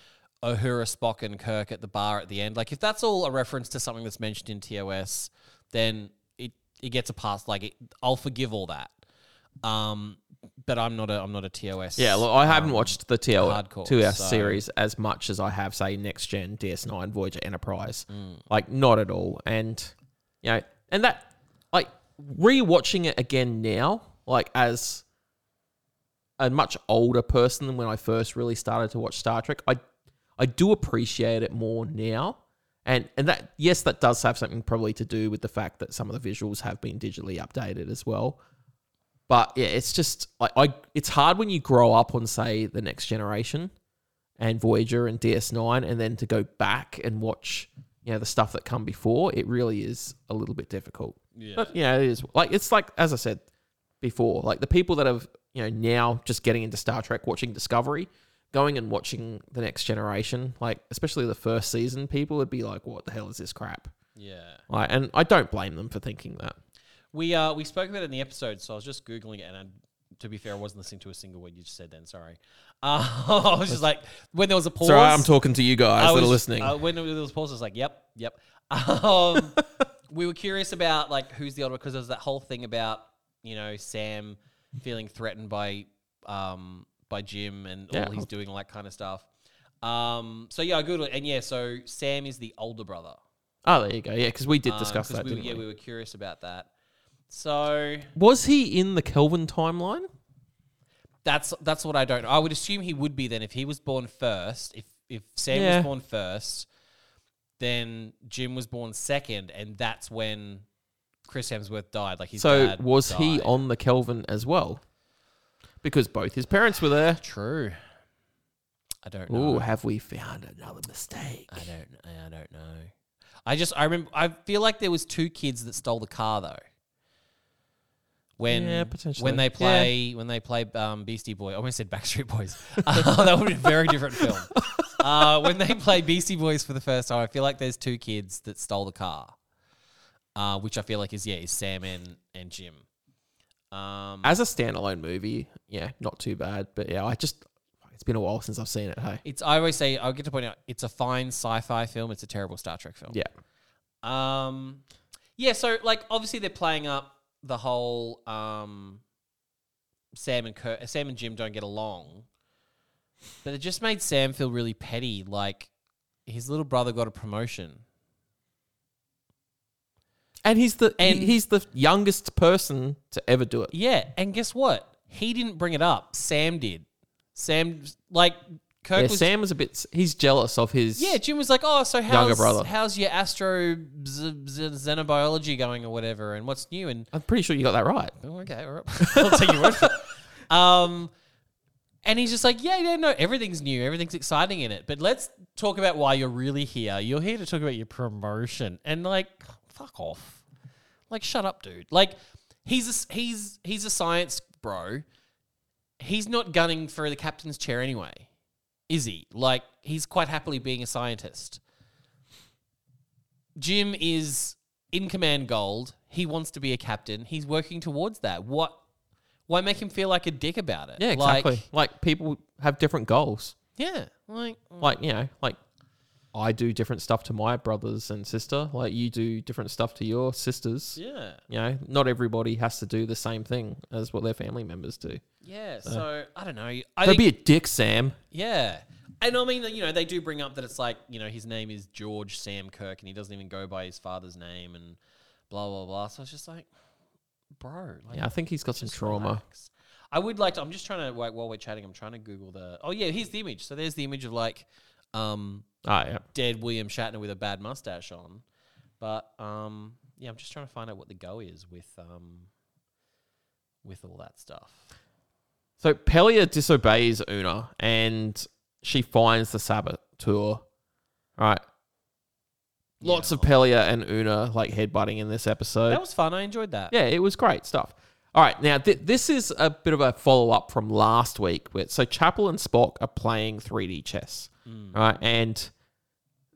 Uhura, Spock, and Kirk at the bar at the end. Like if that's all a reference to something that's mentioned in TOS, then it it gets a pass. Like it, I'll forgive all that. Um, but I'm not a I'm not a TOS. yeah, look, I haven't um, watched the TOS hardcore, two S so- series as much as I have, say, Next Gen, DS9, Voyager, Enterprise. Mm. Like, not at all. And you know, and that rewatching it again now, like as a much older person than when I first really started to watch Star Trek, I I do appreciate it more now. And and that yes, that does have something probably to do with the fact that some of the visuals have been digitally updated as well. But yeah, it's just like I it's hard when you grow up on say the next generation and Voyager and DS9 and then to go back and watch you know the stuff that come before, it really is a little bit difficult. Yeah. But yeah, it is like it's like as I said before, like the people that have you know now just getting into Star Trek, watching Discovery, going and watching the next generation, like especially the first season, people would be like, "What the hell is this crap?" yeah. Like, and I don't blame them for thinking that. We uh we spoke about it in the episode, so I was just googling it, and I, to be fair, I wasn't listening to a single word you just said. Then sorry. Uh, I was just like when there was a pause. So I'm talking to you guys I that are was- listening. Uh, when there was pause, I was like, "Yep, yep." Um, we were curious about like who's the older because there was that whole thing about you know Sam feeling threatened by um by Jim and Yeah. all he's doing, all that kind of stuff. Um, so yeah, I googled it, and yeah, so Sam is the older brother. oh, there you go. Yeah, because we did Um, discuss 'cause that. we, didn't yeah, we? we were curious about that. So Was he in the Kelvin timeline? That's that's what I don't know. I would assume he would be then if he was born first. If if Sam Yeah. was born first, then Jim was born second, and that's when Chris Hemsworth died. Like his so dad was he on the Kelvin as well? Because both his parents were there. True. I don't know. Ooh, have we found another mistake? I don't. I don't know. I just I remember. I feel like there was two kids that stole the car though. When Yeah, potentially. when they Yeah. play when they play um, Beastie Boy, I almost said Backstreet Boys. Uh, that would be a very different film. Uh, when they play Beastie Boys for the first time, I feel like there's two kids that stole the car, uh, which I feel like is yeah is Sam and and Jim. Um, As a standalone movie, yeah, not too bad. But yeah, I just it's been a while since I've seen it. Hey, it's I always say I'll get to point out it's a fine sci-fi film. It's a terrible Star Trek film. yeah, Um, yeah. So like, obviously they're playing up the whole um Sam and Kirk, Sam and Jim don't get along, but it just made Sam feel really petty. Like his little brother got a promotion. And he's the And- he's the youngest person to ever do it. Yeah, and guess what? He didn't bring it up. Sam did. Sam like Kirk Yeah, was Sam was a bit. He's jealous of his. Yeah, Jim was like, "Oh, so how's Younger brother. how's your astro z- z- xenobiology going or whatever, and what's new?" And I'm pretty sure you got that right. oh, okay, all right. I'll take your word for it. Um, and he's just like, "Yeah, yeah, no, everything's new, everything's exciting in it." But let's talk about why you're really here. You're here to talk about your promotion, and like, fuck off. Like, shut up, dude. Like, he's a, he's he's a science bro. He's not gunning for the captain's chair anyway is he? Like, he's quite happily being a scientist. Jim is in command gold. He wants to be a captain. He's working towards that. What? Why make him feel like a dick about it? Yeah, Like, exactly. Like, people have different goals. yeah, like Like you know, like I do different stuff to my brothers and sister. Like you do different stuff to your sisters. yeah, You know, not everybody has to do the same thing as what their family members do. yeah. So I don't know. I Don't think, be a dick, Sam. yeah. And I mean, you know, they do bring up that it's like, you know, his name is George Sam Kirk, and he doesn't even go by his father's name, and blah blah blah. So it's just like, bro, like, Yeah, I think he's got some trauma. relax. I would like to. I'm just trying to like while we're chatting. I'm trying to Google the. Oh yeah, here's the image. So there's the image of like, um, Oh yeah. dead William Shatner with a bad mustache on. But um, yeah, I'm just trying to find out what the go is with um, with all that stuff. So Pelia disobeys Una and she finds the saboteur. Right. Lots of Yeah. Pelia and Una like headbutting in this episode. That was fun. I enjoyed that. yeah, it was great stuff. All right, now th- this is a bit of a follow up from last week. Where, so Chapel and Spock are playing 3D chess, right? And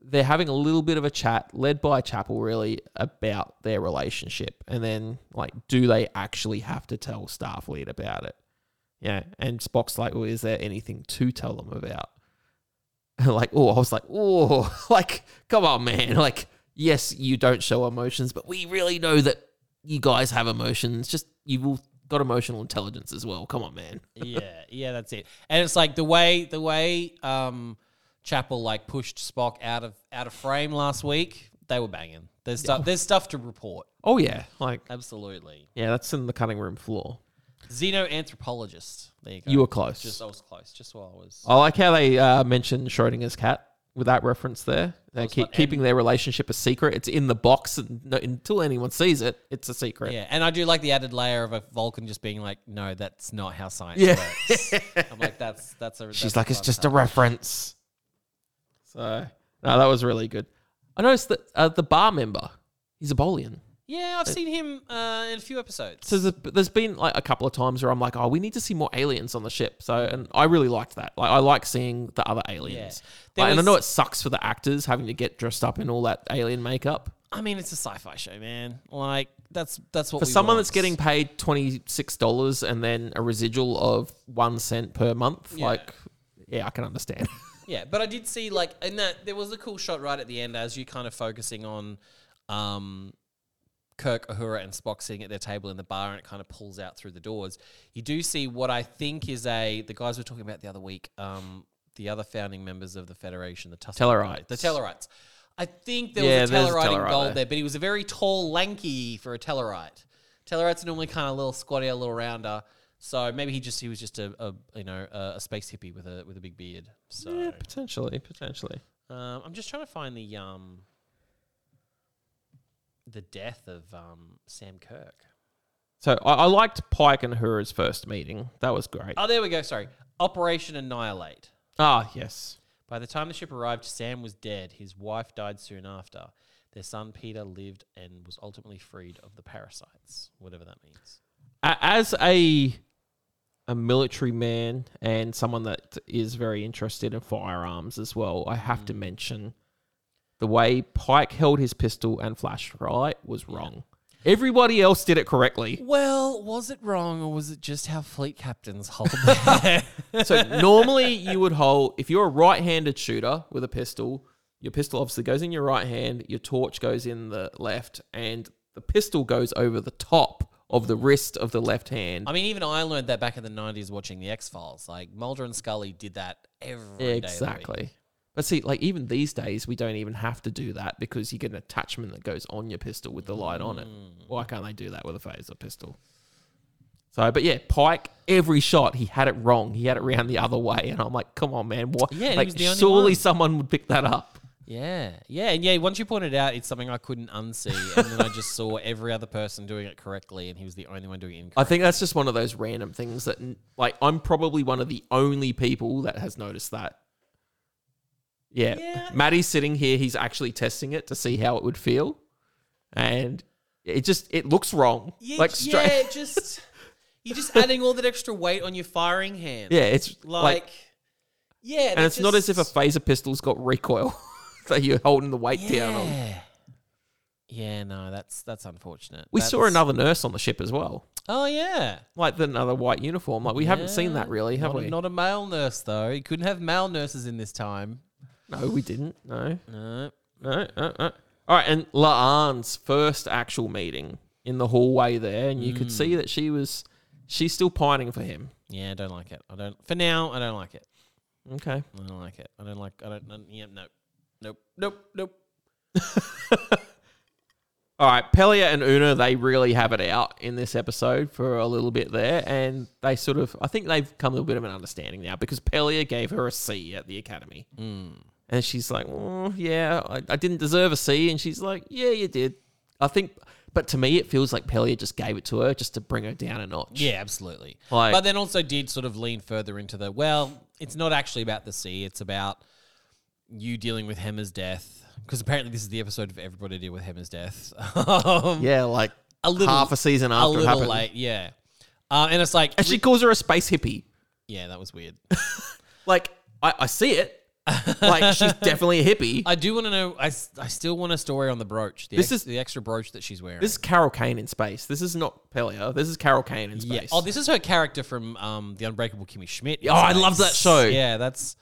they're having a little bit of a chat, led by Chapel, really, about their relationship. And then, like, do they actually have to tell Starfleet about it? Yeah. And Spock's like, well, is there anything to tell them about? like, oh, I was like, oh, like, come on, man. Like, yes, you don't show emotions, but we really know that you guys have emotions. Just you've all got emotional intelligence as well. Come on, man. yeah, yeah, that's it. And it's like the way the way um Chapel like pushed Spock out of out of frame last week. They were banging. There's stuff. There's stuff to report. Oh yeah, like Absolutely. yeah, that's in the cutting room floor. Xenoanthropologist. There you go. You were close. Just I was close. Just while I was. I like how they uh, mentioned Schrodinger's cat with that reference there. They was keep keeping their relationship a secret. It's in the box, and no, until anyone sees it, it's a secret. Yeah, and I do like the added layer of a Vulcan just being like, "No, that's not how science Yeah. works." I'm like, "That's that's a." She's that's like, it's fun just a touch." reference. So no, that was really good. I noticed that uh, the bar member, he's a Bolian. Yeah, I've seen him uh, in a few episodes. So there's, there's been like a couple of times where I'm like, oh, we need to see more aliens on the ship. So, and I really liked that. Like, I like seeing the other aliens. There Like, and I know it sucks for the actors having to get dressed up in all that alien makeup. I mean, it's a sci-fi show, man. Like that's that's what For someone want. that's getting paid twenty six dollars and then a residual of one cent per month, Yeah. like, yeah, I can understand. Yeah, but I did see like in that there was a cool shot right at the end as you kind of focusing on um Kirk, Uhura, and Spock sitting at their table in the bar, and it kind of pulls out through the doors. You do see what I think is a the guys we were talking about the other week. Um, the other founding members of the Federation, the Tusken Tellarites. the Tellarites. I think there Yeah, was a there's a Tellarite in Tellarite gold there. there. but he was a very tall, lanky for a Tellarite. Tellarites are normally kind of a little squatty, a little rounder. So maybe he just he was just a, a you know a, a space hippie with a with a big beard. So yeah, potentially, potentially. um, I'm just trying to find the um the death of um Sam Kirk. So I, I liked Pike and Uhura's first meeting. That was great. Oh, there we go. Sorry, Operation Annihilate. Ah, yes. By the time the ship arrived, Sam was dead. His wife died soon after. Their son Peter lived and was ultimately freed of the parasites, whatever that means. As a a military man and someone that is very interested in firearms as well, I have to mm. mention the way Pike held his pistol and flashlight was wrong. Everybody else did it correctly. Well, was it wrong, or was it just how fleet captains hold their So normally you would hold if you're a right-handed shooter with a pistol, your pistol obviously goes in your right hand, your torch goes in the left, and the pistol goes over the top of the wrist of the left hand. I mean, even I learned that back in the '90s watching the X Files. Like Mulder and Scully did that every day. of the week. exactly. But see, like even these days, we don't even have to do that because you get an attachment that goes on your pistol with the light on it. Mm. Why can't they do that with a phaser pistol? So, but yeah, Pike, every shot he had it wrong. He had it round the other way, and I'm like, come on, man, what? Yeah, he like, was the only surely one. someone would pick that up. Yeah, yeah, and yeah. Once you pointed out, it's something I couldn't unsee, and then I just saw every other person doing it correctly, and he was the only one doing it incorrectly. I think that's just one of those random things that, like, I'm probably one of the only people that has noticed that. Yeah. Yeah. Matty's sitting here. He's actually testing it to see how it would feel. And it just, it looks wrong. Yeah, like, straight. yeah, just you're just adding all that extra weight on your firing hand. Yeah. It's like, like, yeah, and it's not as if a phaser pistol's got recoil that you're holding the weight down on. yeah. Yeah, no, that's that's unfortunate. We saw another nurse on the ship as well. Oh yeah, Like the another white uniform. Like, we haven't seen that really, have not, we? Not a male nurse though. You couldn't have male nurses in this time. no, we didn't. No. No. No, uh, uh. All right, and La'an's first actual meeting in the hallway there, and you could Mm. see that she was, she's still pining for him. Yeah, I don't like it. I don't. For now, I don't like it. Okay. I don't like it. I don't like. I don't. I, yeah, no. Nope. Nope. Nope. All right, Pelia and Una, they really have it out in this episode for a little bit there, and they sort of, I think they've come to a bit of an understanding now because Pelia gave her a C at the academy, Mm. and she's like, oh, "Yeah, I, I didn't deserve a C," and she's like, "Yeah, you did." I think, but to me, it feels like Pelia just gave it to her just to bring her down a notch. Yeah, absolutely. Like- but then also did sort of lean further into the well, it's not actually about the sea, it's about you dealing with Hemmer's death. Because apparently this is the episode of everybody deal with Hemmer's death. um, yeah, like a little half a season a after it little happened. late, yeah. Uh, and it's like And she calls her a space hippie. Yeah, that was weird. Like, I, I see it. like, she's definitely a hippie. I do want to know I, s- I still want a story on the brooch. The This ex- is- the extra brooch that she's wearing. this is Carol Kane in space. This is not Pelia. This is Carol Kane in yeah. space. Oh, this is her character from um, The Unbreakable Kimmy Schmidt. Oh, I love that show. Yeah, that's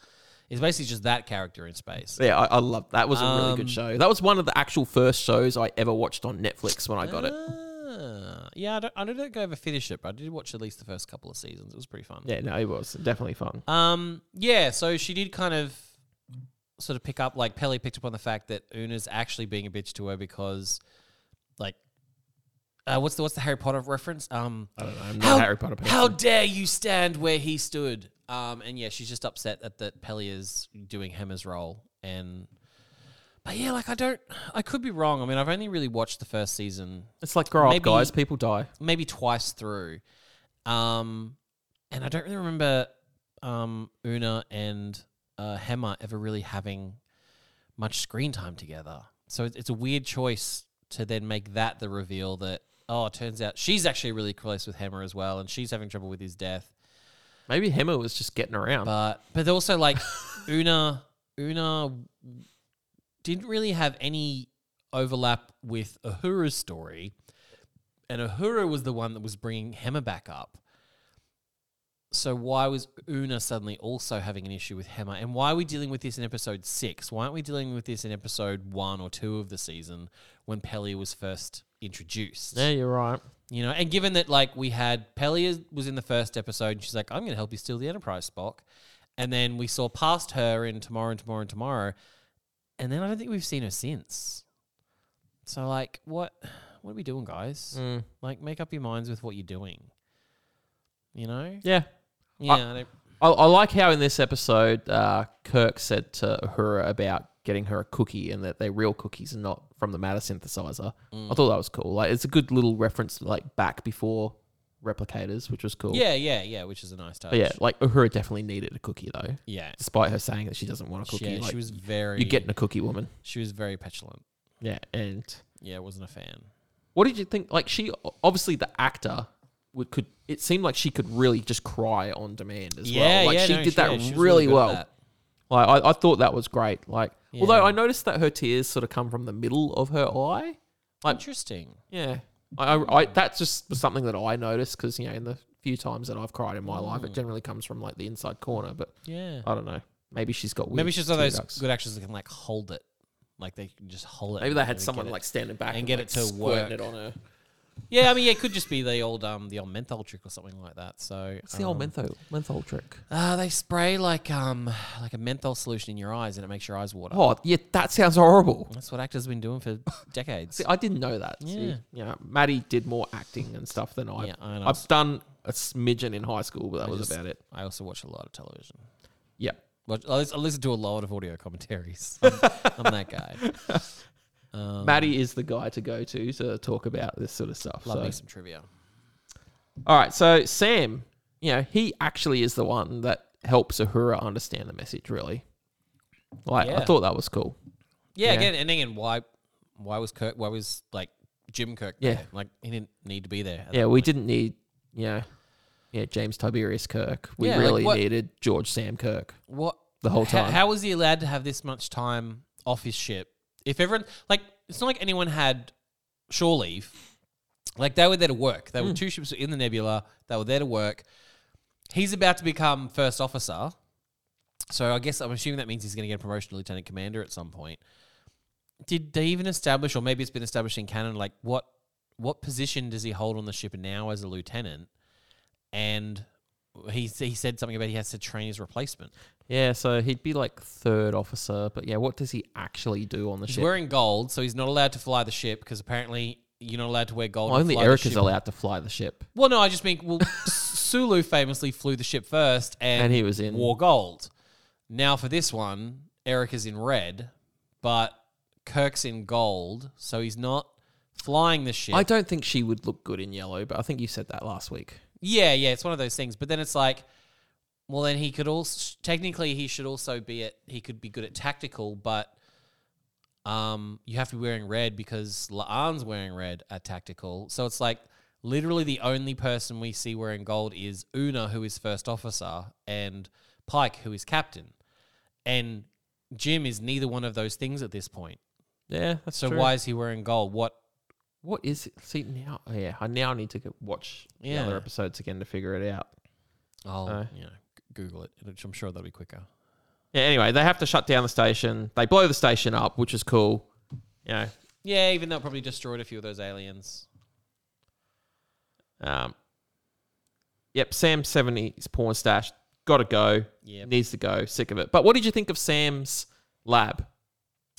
it's basically just that character in space. yeah, I, I love that. Was a really Um, good show. That was one of the actual first shows I ever watched on Netflix when I got it. Ah, yeah, I don't, I don't go ever finish it, but I did watch at least the first couple of seasons. It was pretty fun. Yeah, no, it was definitely fun. Um, yeah, so she did kind of sort of pick up, like Pelly picked up on the fact that Una's actually being a bitch to her because, like, uh, what's the what's the Harry Potter reference? Um, I don't know. I'm not a Harry Potter person. how dare you stand where he stood? Um, and yeah, she's just upset that that Pelly is doing Hemmer's role, and but yeah, like I don't, I could be wrong. I mean, I've only really watched the first season it's like grow up, maybe- guys. People die. maybe twice through. Um, and I don't really remember um, Una and uh, Hemmer ever really having much screen time together. So it's, it's a weird choice to then make that the reveal that, oh, it turns out she's actually really close with Hemmer as well, and she's having trouble with his death. Maybe Hemmer was just getting around. But but also like Una Una didn't really have any overlap with Uhura's story, and Uhura was the one that was bringing Hemmer back up. So why was Una suddenly also having an issue with Hemmer, and why are we dealing with this in episode six? Why aren't we dealing with this in episode one or two of the season when Pelly was first introduced? yeah, you're right. You know, and given that like we had Pelia was in the first episode, and she's like, "I'm going to help you steal the Enterprise, Spock," and then we saw past her in Tomorrow and Tomorrow and Tomorrow, and then I don't think we've seen her since. So like, what what are we doing, guys? Mm. Like, make up your minds with what you're doing. You know? Yeah. Yeah. I don't, I, I like how in this episode, uh, Kirk said to Uhura about getting her a cookie and that they're real cookies and not from the matter synthesizer. Mm. I thought that was cool. Like it's a good little reference to like back before replicators, which was cool. yeah, yeah, yeah. Which is a nice touch. But yeah, like Uhura definitely needed a cookie though, yeah. despite her saying that she doesn't want a cookie. yeah, like, she was very. you're getting a cookie, woman. She was very petulant. Yeah, and Yeah, wasn't a fan. what did you think? Like she obviously the actor would could. It seemed like she could really just cry on demand as yeah, well. Like yeah. she no, did that yeah, she really, well. that. Like I, I thought that was great. Like although I noticed that her tears sort of come from the middle of her eye. Like Interesting. yeah, I, I, I that just was something that I noticed because you know in the few times that I've cried in my life, Mm. it generally comes from like the inside corner. But Yeah. I don't know. Maybe she's got weird Maybe she's one of tear those ducts. good actors that can like hold it, like they can just hold it. Maybe they had get someone it- like standing back and and, get like, it to squirting work. it on her. Yeah, I mean, yeah, it could just be the old um the old menthol trick or something like that. So It's the old um, menthol menthol trick. Uh, they spray like um like a menthol solution in your eyes and it makes your eyes water. Oh, yeah, that sounds horrible. That's what actors have been doing for decades. See, I didn't know that. See, Yeah. you know, Matty did more acting and stuff than I. Yeah, I know. I've done a smidgen in high school, but that I was just- about it. I also watch a lot of television. Yeah. Watch, I listen- I listen to a lot of audio commentaries. I'm, I'm that guy. Um, Matty is the guy to go to to talk about this sort of stuff. love so. me some trivia. All right, so Sam, you know, he actually is the one that helps Uhura understand the message. Really, like I thought that was cool. Yeah, Yeah. again, and again, why why was Kirk? Why was like Jim Kirk? Yeah. there? like he didn't need to be there. Yeah, we point. didn't need, you know, yeah, James Tiberius Kirk. We Yeah, like really what- needed George Sam Kirk What the whole How, time. how was he allowed to have this much time off his ship? If everyone like, it's not like anyone had shore leave. Like they were there to work. They were hmm. two ships in the nebula. They were there to work. He's about to become first officer, so I guess I'm assuming that means he's going to get a promotion to lieutenant commander at some point. Did they even establish, or maybe it's been established in canon, like what what position does he hold on the ship now as a lieutenant? And he he said something about he has to train his replacement. yeah, so he'd be like third officer, but yeah, what does he actually do on the He's ship? wearing gold, so he's not allowed to fly the ship because apparently you're not allowed to wear gold. Well, and only fly the Erica's ship. allowed to fly the ship, Well, no, I just mean well, Sulu famously flew the ship first and, and he was in. wore gold. Now for this one, Erica's in red, but Kirk's in gold, so he's not flying the ship. I don't think she would look good in yellow, but I think you said that last week. Yeah, yeah, it's one of those things. But then it's like, well, then he could also technically he should also be at he could be good at tactical, but um, you have to be wearing red because La'an's wearing red at tactical. So it's like literally the only person we see wearing gold is Una, who is first officer, and Pike, who is captain. And Jim is neither one of those things at this point. Yeah, that's So true. why is he wearing gold? What? What is it? See now, oh, yeah, I now need to go watch the other episodes again to figure it out. I'll you know g- Google it. which I'm sure that'll be quicker. Yeah. Anyway, they have to shut down the station. They blow the station up, which is cool. You know, Yeah, even though it probably destroyed a few of those aliens. um, yep. Sam seventy's porn stash got to go. Yeah, Needs to go. Sick of it. But what did you think of Sam's lab?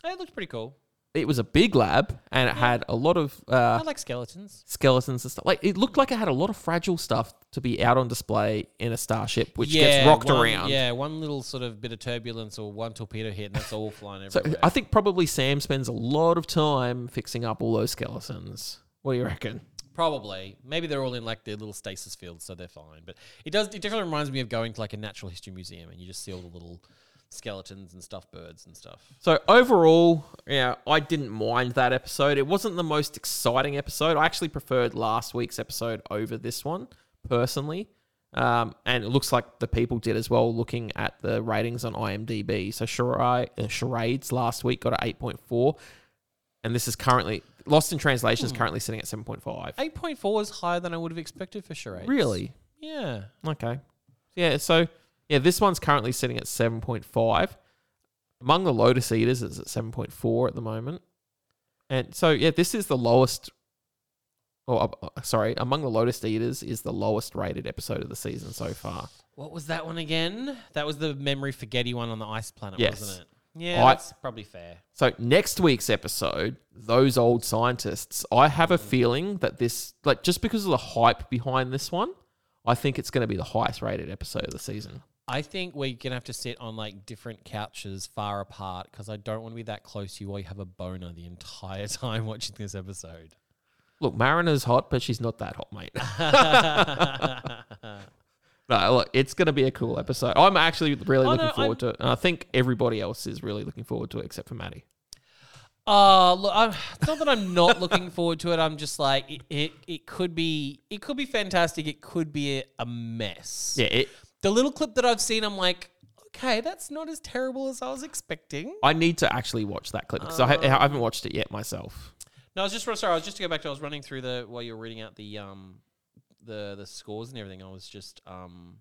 it looked pretty cool. It was a big lab, and it had a lot of uh, I like skeletons. skeletons and stuff. Like it looked like it had a lot of fragile stuff to be out on display in a starship, which gets rocked one- around. Yeah, one little sort of bit of turbulence or one torpedo hit, and that's all flying So everywhere. I think probably Sam spends a lot of time fixing up all those skeletons. What do you reckon? Probably. Maybe they're all in like their little stasis fields, so they're fine. But it does. It definitely reminds me of going to like a natural history museum, and you just see all the little skeletons and stuffed birds and stuff. So overall, yeah, I didn't mind that episode. It wasn't the most exciting episode. I actually preferred last week's episode over this one personally. Um, and it looks like the people did as well, looking at the ratings on IMDb. So Charade, uh, Charades last week got an eight point four, and this is currently Lost in Translation is currently sitting at seven point five. Eight point four is higher than I would have expected for charades. Really? Yeah. Okay. Yeah, so yeah, this one's currently sitting at 7.5. Among the Lotus Eaters is at 7.4 at the moment. And so yeah, this is the lowest or uh, uh, sorry, among the Lotus Eaters is the lowest rated episode of the season so far. What was that one again? That was the memory forgetty one on the ice planet, Yes. wasn't it? Yeah, I- that's probably fair. So next week's episode, those old scientists, I have a feeling that this like just because of the hype behind this one, I think it's going to be the highest rated episode of the season. I think we're gonna have to sit on like different couches far apart because I don't want to be that close to you while you have a boner the entire time watching this episode. Look, Mariner's hot, but she's not that hot, mate. No, look, it's going to be a cool episode. I'm actually really Oh, looking no, forward to it. And I think everybody else is really looking forward to it except for Matty. Uh look, I'm, it's not that I'm not looking forward to it. I'm just like it, it. It could be. It could be fantastic. It could be a, a mess. Yeah, it, The little clip that I've seen, I'm like, okay, that's not as terrible as I was expecting. I need to actually watch that clip because I, ha- I haven't watched it yet myself. No, I was just sorry. I was just to go back to. I was running through the while you were reading out the um the the scores and everything. I was just um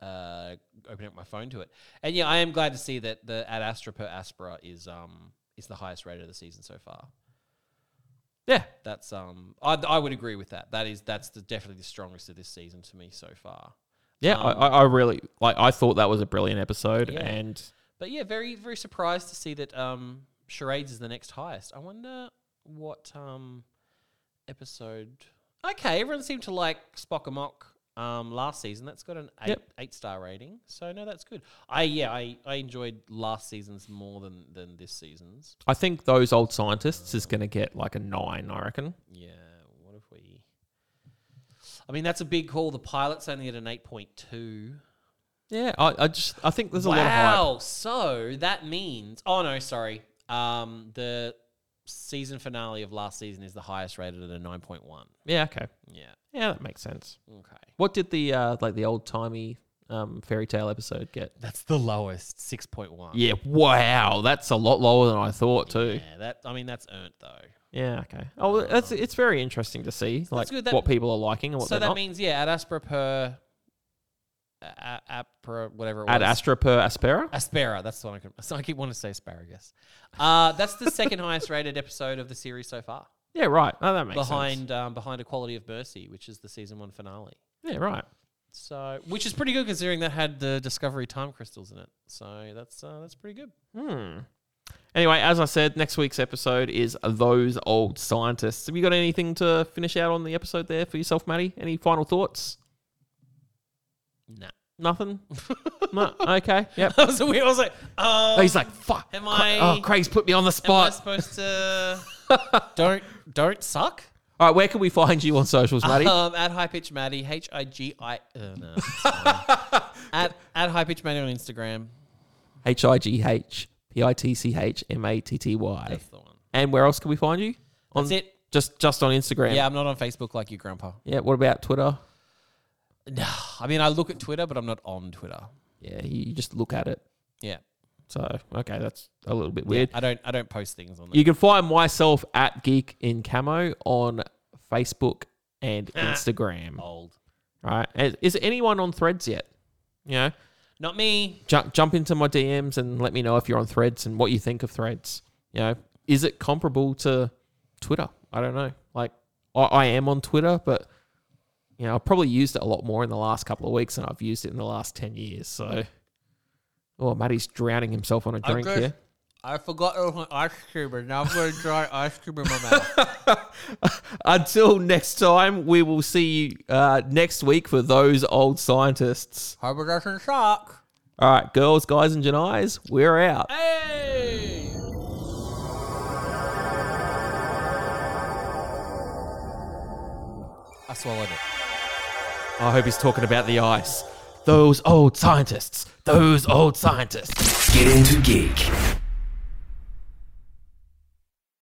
uh opening up my phone to it, and yeah, I am glad to see that the Ad Astra per Aspera is um is the highest rated of the season so far. Yeah. That's um, I, I would agree with that. That is that's the, definitely the strongest of this season to me so far. Yeah, I, I I really like. I thought that was a brilliant episode, Yeah. and But yeah, very very surprised to see that um, charades is the next highest. I wonder what um, episode. Okay, everyone seemed to like Spock Amok um, last season. That's got an eight Yep. eight star rating. So no, that's good. I yeah, I, I enjoyed last season's more than than this season's. I think those old scientists is going to get like a nine. I reckon. Yeah. What if we? I mean, that's a big call. The pilot's only at an eight point two. Yeah, I, I just I think there's a lot of. Wow. So that means. Oh no, sorry. Um, the season finale of last season is the highest rated at a nine point one. Yeah, okay. Yeah. Yeah, that makes sense. Okay. What did the uh, like the old timey um, fairy tale episode get? That's the lowest, six point one. Yeah, wow, that's a lot lower than I thought too. Yeah. That. I mean, that's earned though. Yeah, okay. Oh, that's it's very interesting to see like good. That- what people are liking and what so they're that not. means yeah, at Aspera per. A- Apra, whatever it Ad was. Astra per Aspera. Aspera, that's the one I can. So I keep wanting to say asparagus. Uh, that's the second highest rated episode of the series so far, Yeah, right. Oh, that makes sense. behind um, behind A Quality of Mercy, which is the season one finale. Yeah, right. So, which is pretty good considering that had the Discovery time crystals in it. So that's uh, that's pretty good. Hmm. Anyway, as I said, next week's episode is those old scientists. Have you got anything to finish out on the episode there for yourself, Matty? Any final thoughts? Nah. Nothing. no. Okay. Yep. that was weird. I was like, um, He's like, fuck. am I- Oh, Craig's put me on the spot. am I supposed to don't don't suck? All right, where can we find you on socials, Matty? Um, at high pitch Matty, H I G I. Uh, no, at at high pitch Matty on Instagram. H i g h p i t c h m a t t y. That's the one. And where else can we find you? On That's it. Just just on Instagram. Yeah, I'm not on Facebook like your grandpa. Yeah. What about Twitter? No, I mean I look at Twitter, but I'm not on Twitter. Yeah, you just look at it. Yeah, So okay, that's a little bit yeah. weird. I don't I don't post things on there. You can find myself at Geek in Camo on Facebook and. Instagram. Old. All right. Is, is anyone on Threads yet? You know, Not me. jump jump into my DMs and let me know if you're on Threads and what you think of Threads. You know, is it comparable to Twitter? I don't know. Like, I, I am on Twitter, but you know, I've probably used it a lot more in the last couple of weeks than I've used it in the last ten years. So, oh, Matty's drowning himself on a drink here. I forgot it was my ice cream, and now I'm going to dry ice cream in my mouth. Until next time, we will see you uh, next week for those old scientists. Hope it doesn't suck. All right, girls, guys, and Janais, we're out. Hey! I swallowed it. I hope he's talking about the ice. Those old scientists. Those old scientists. Get into geek.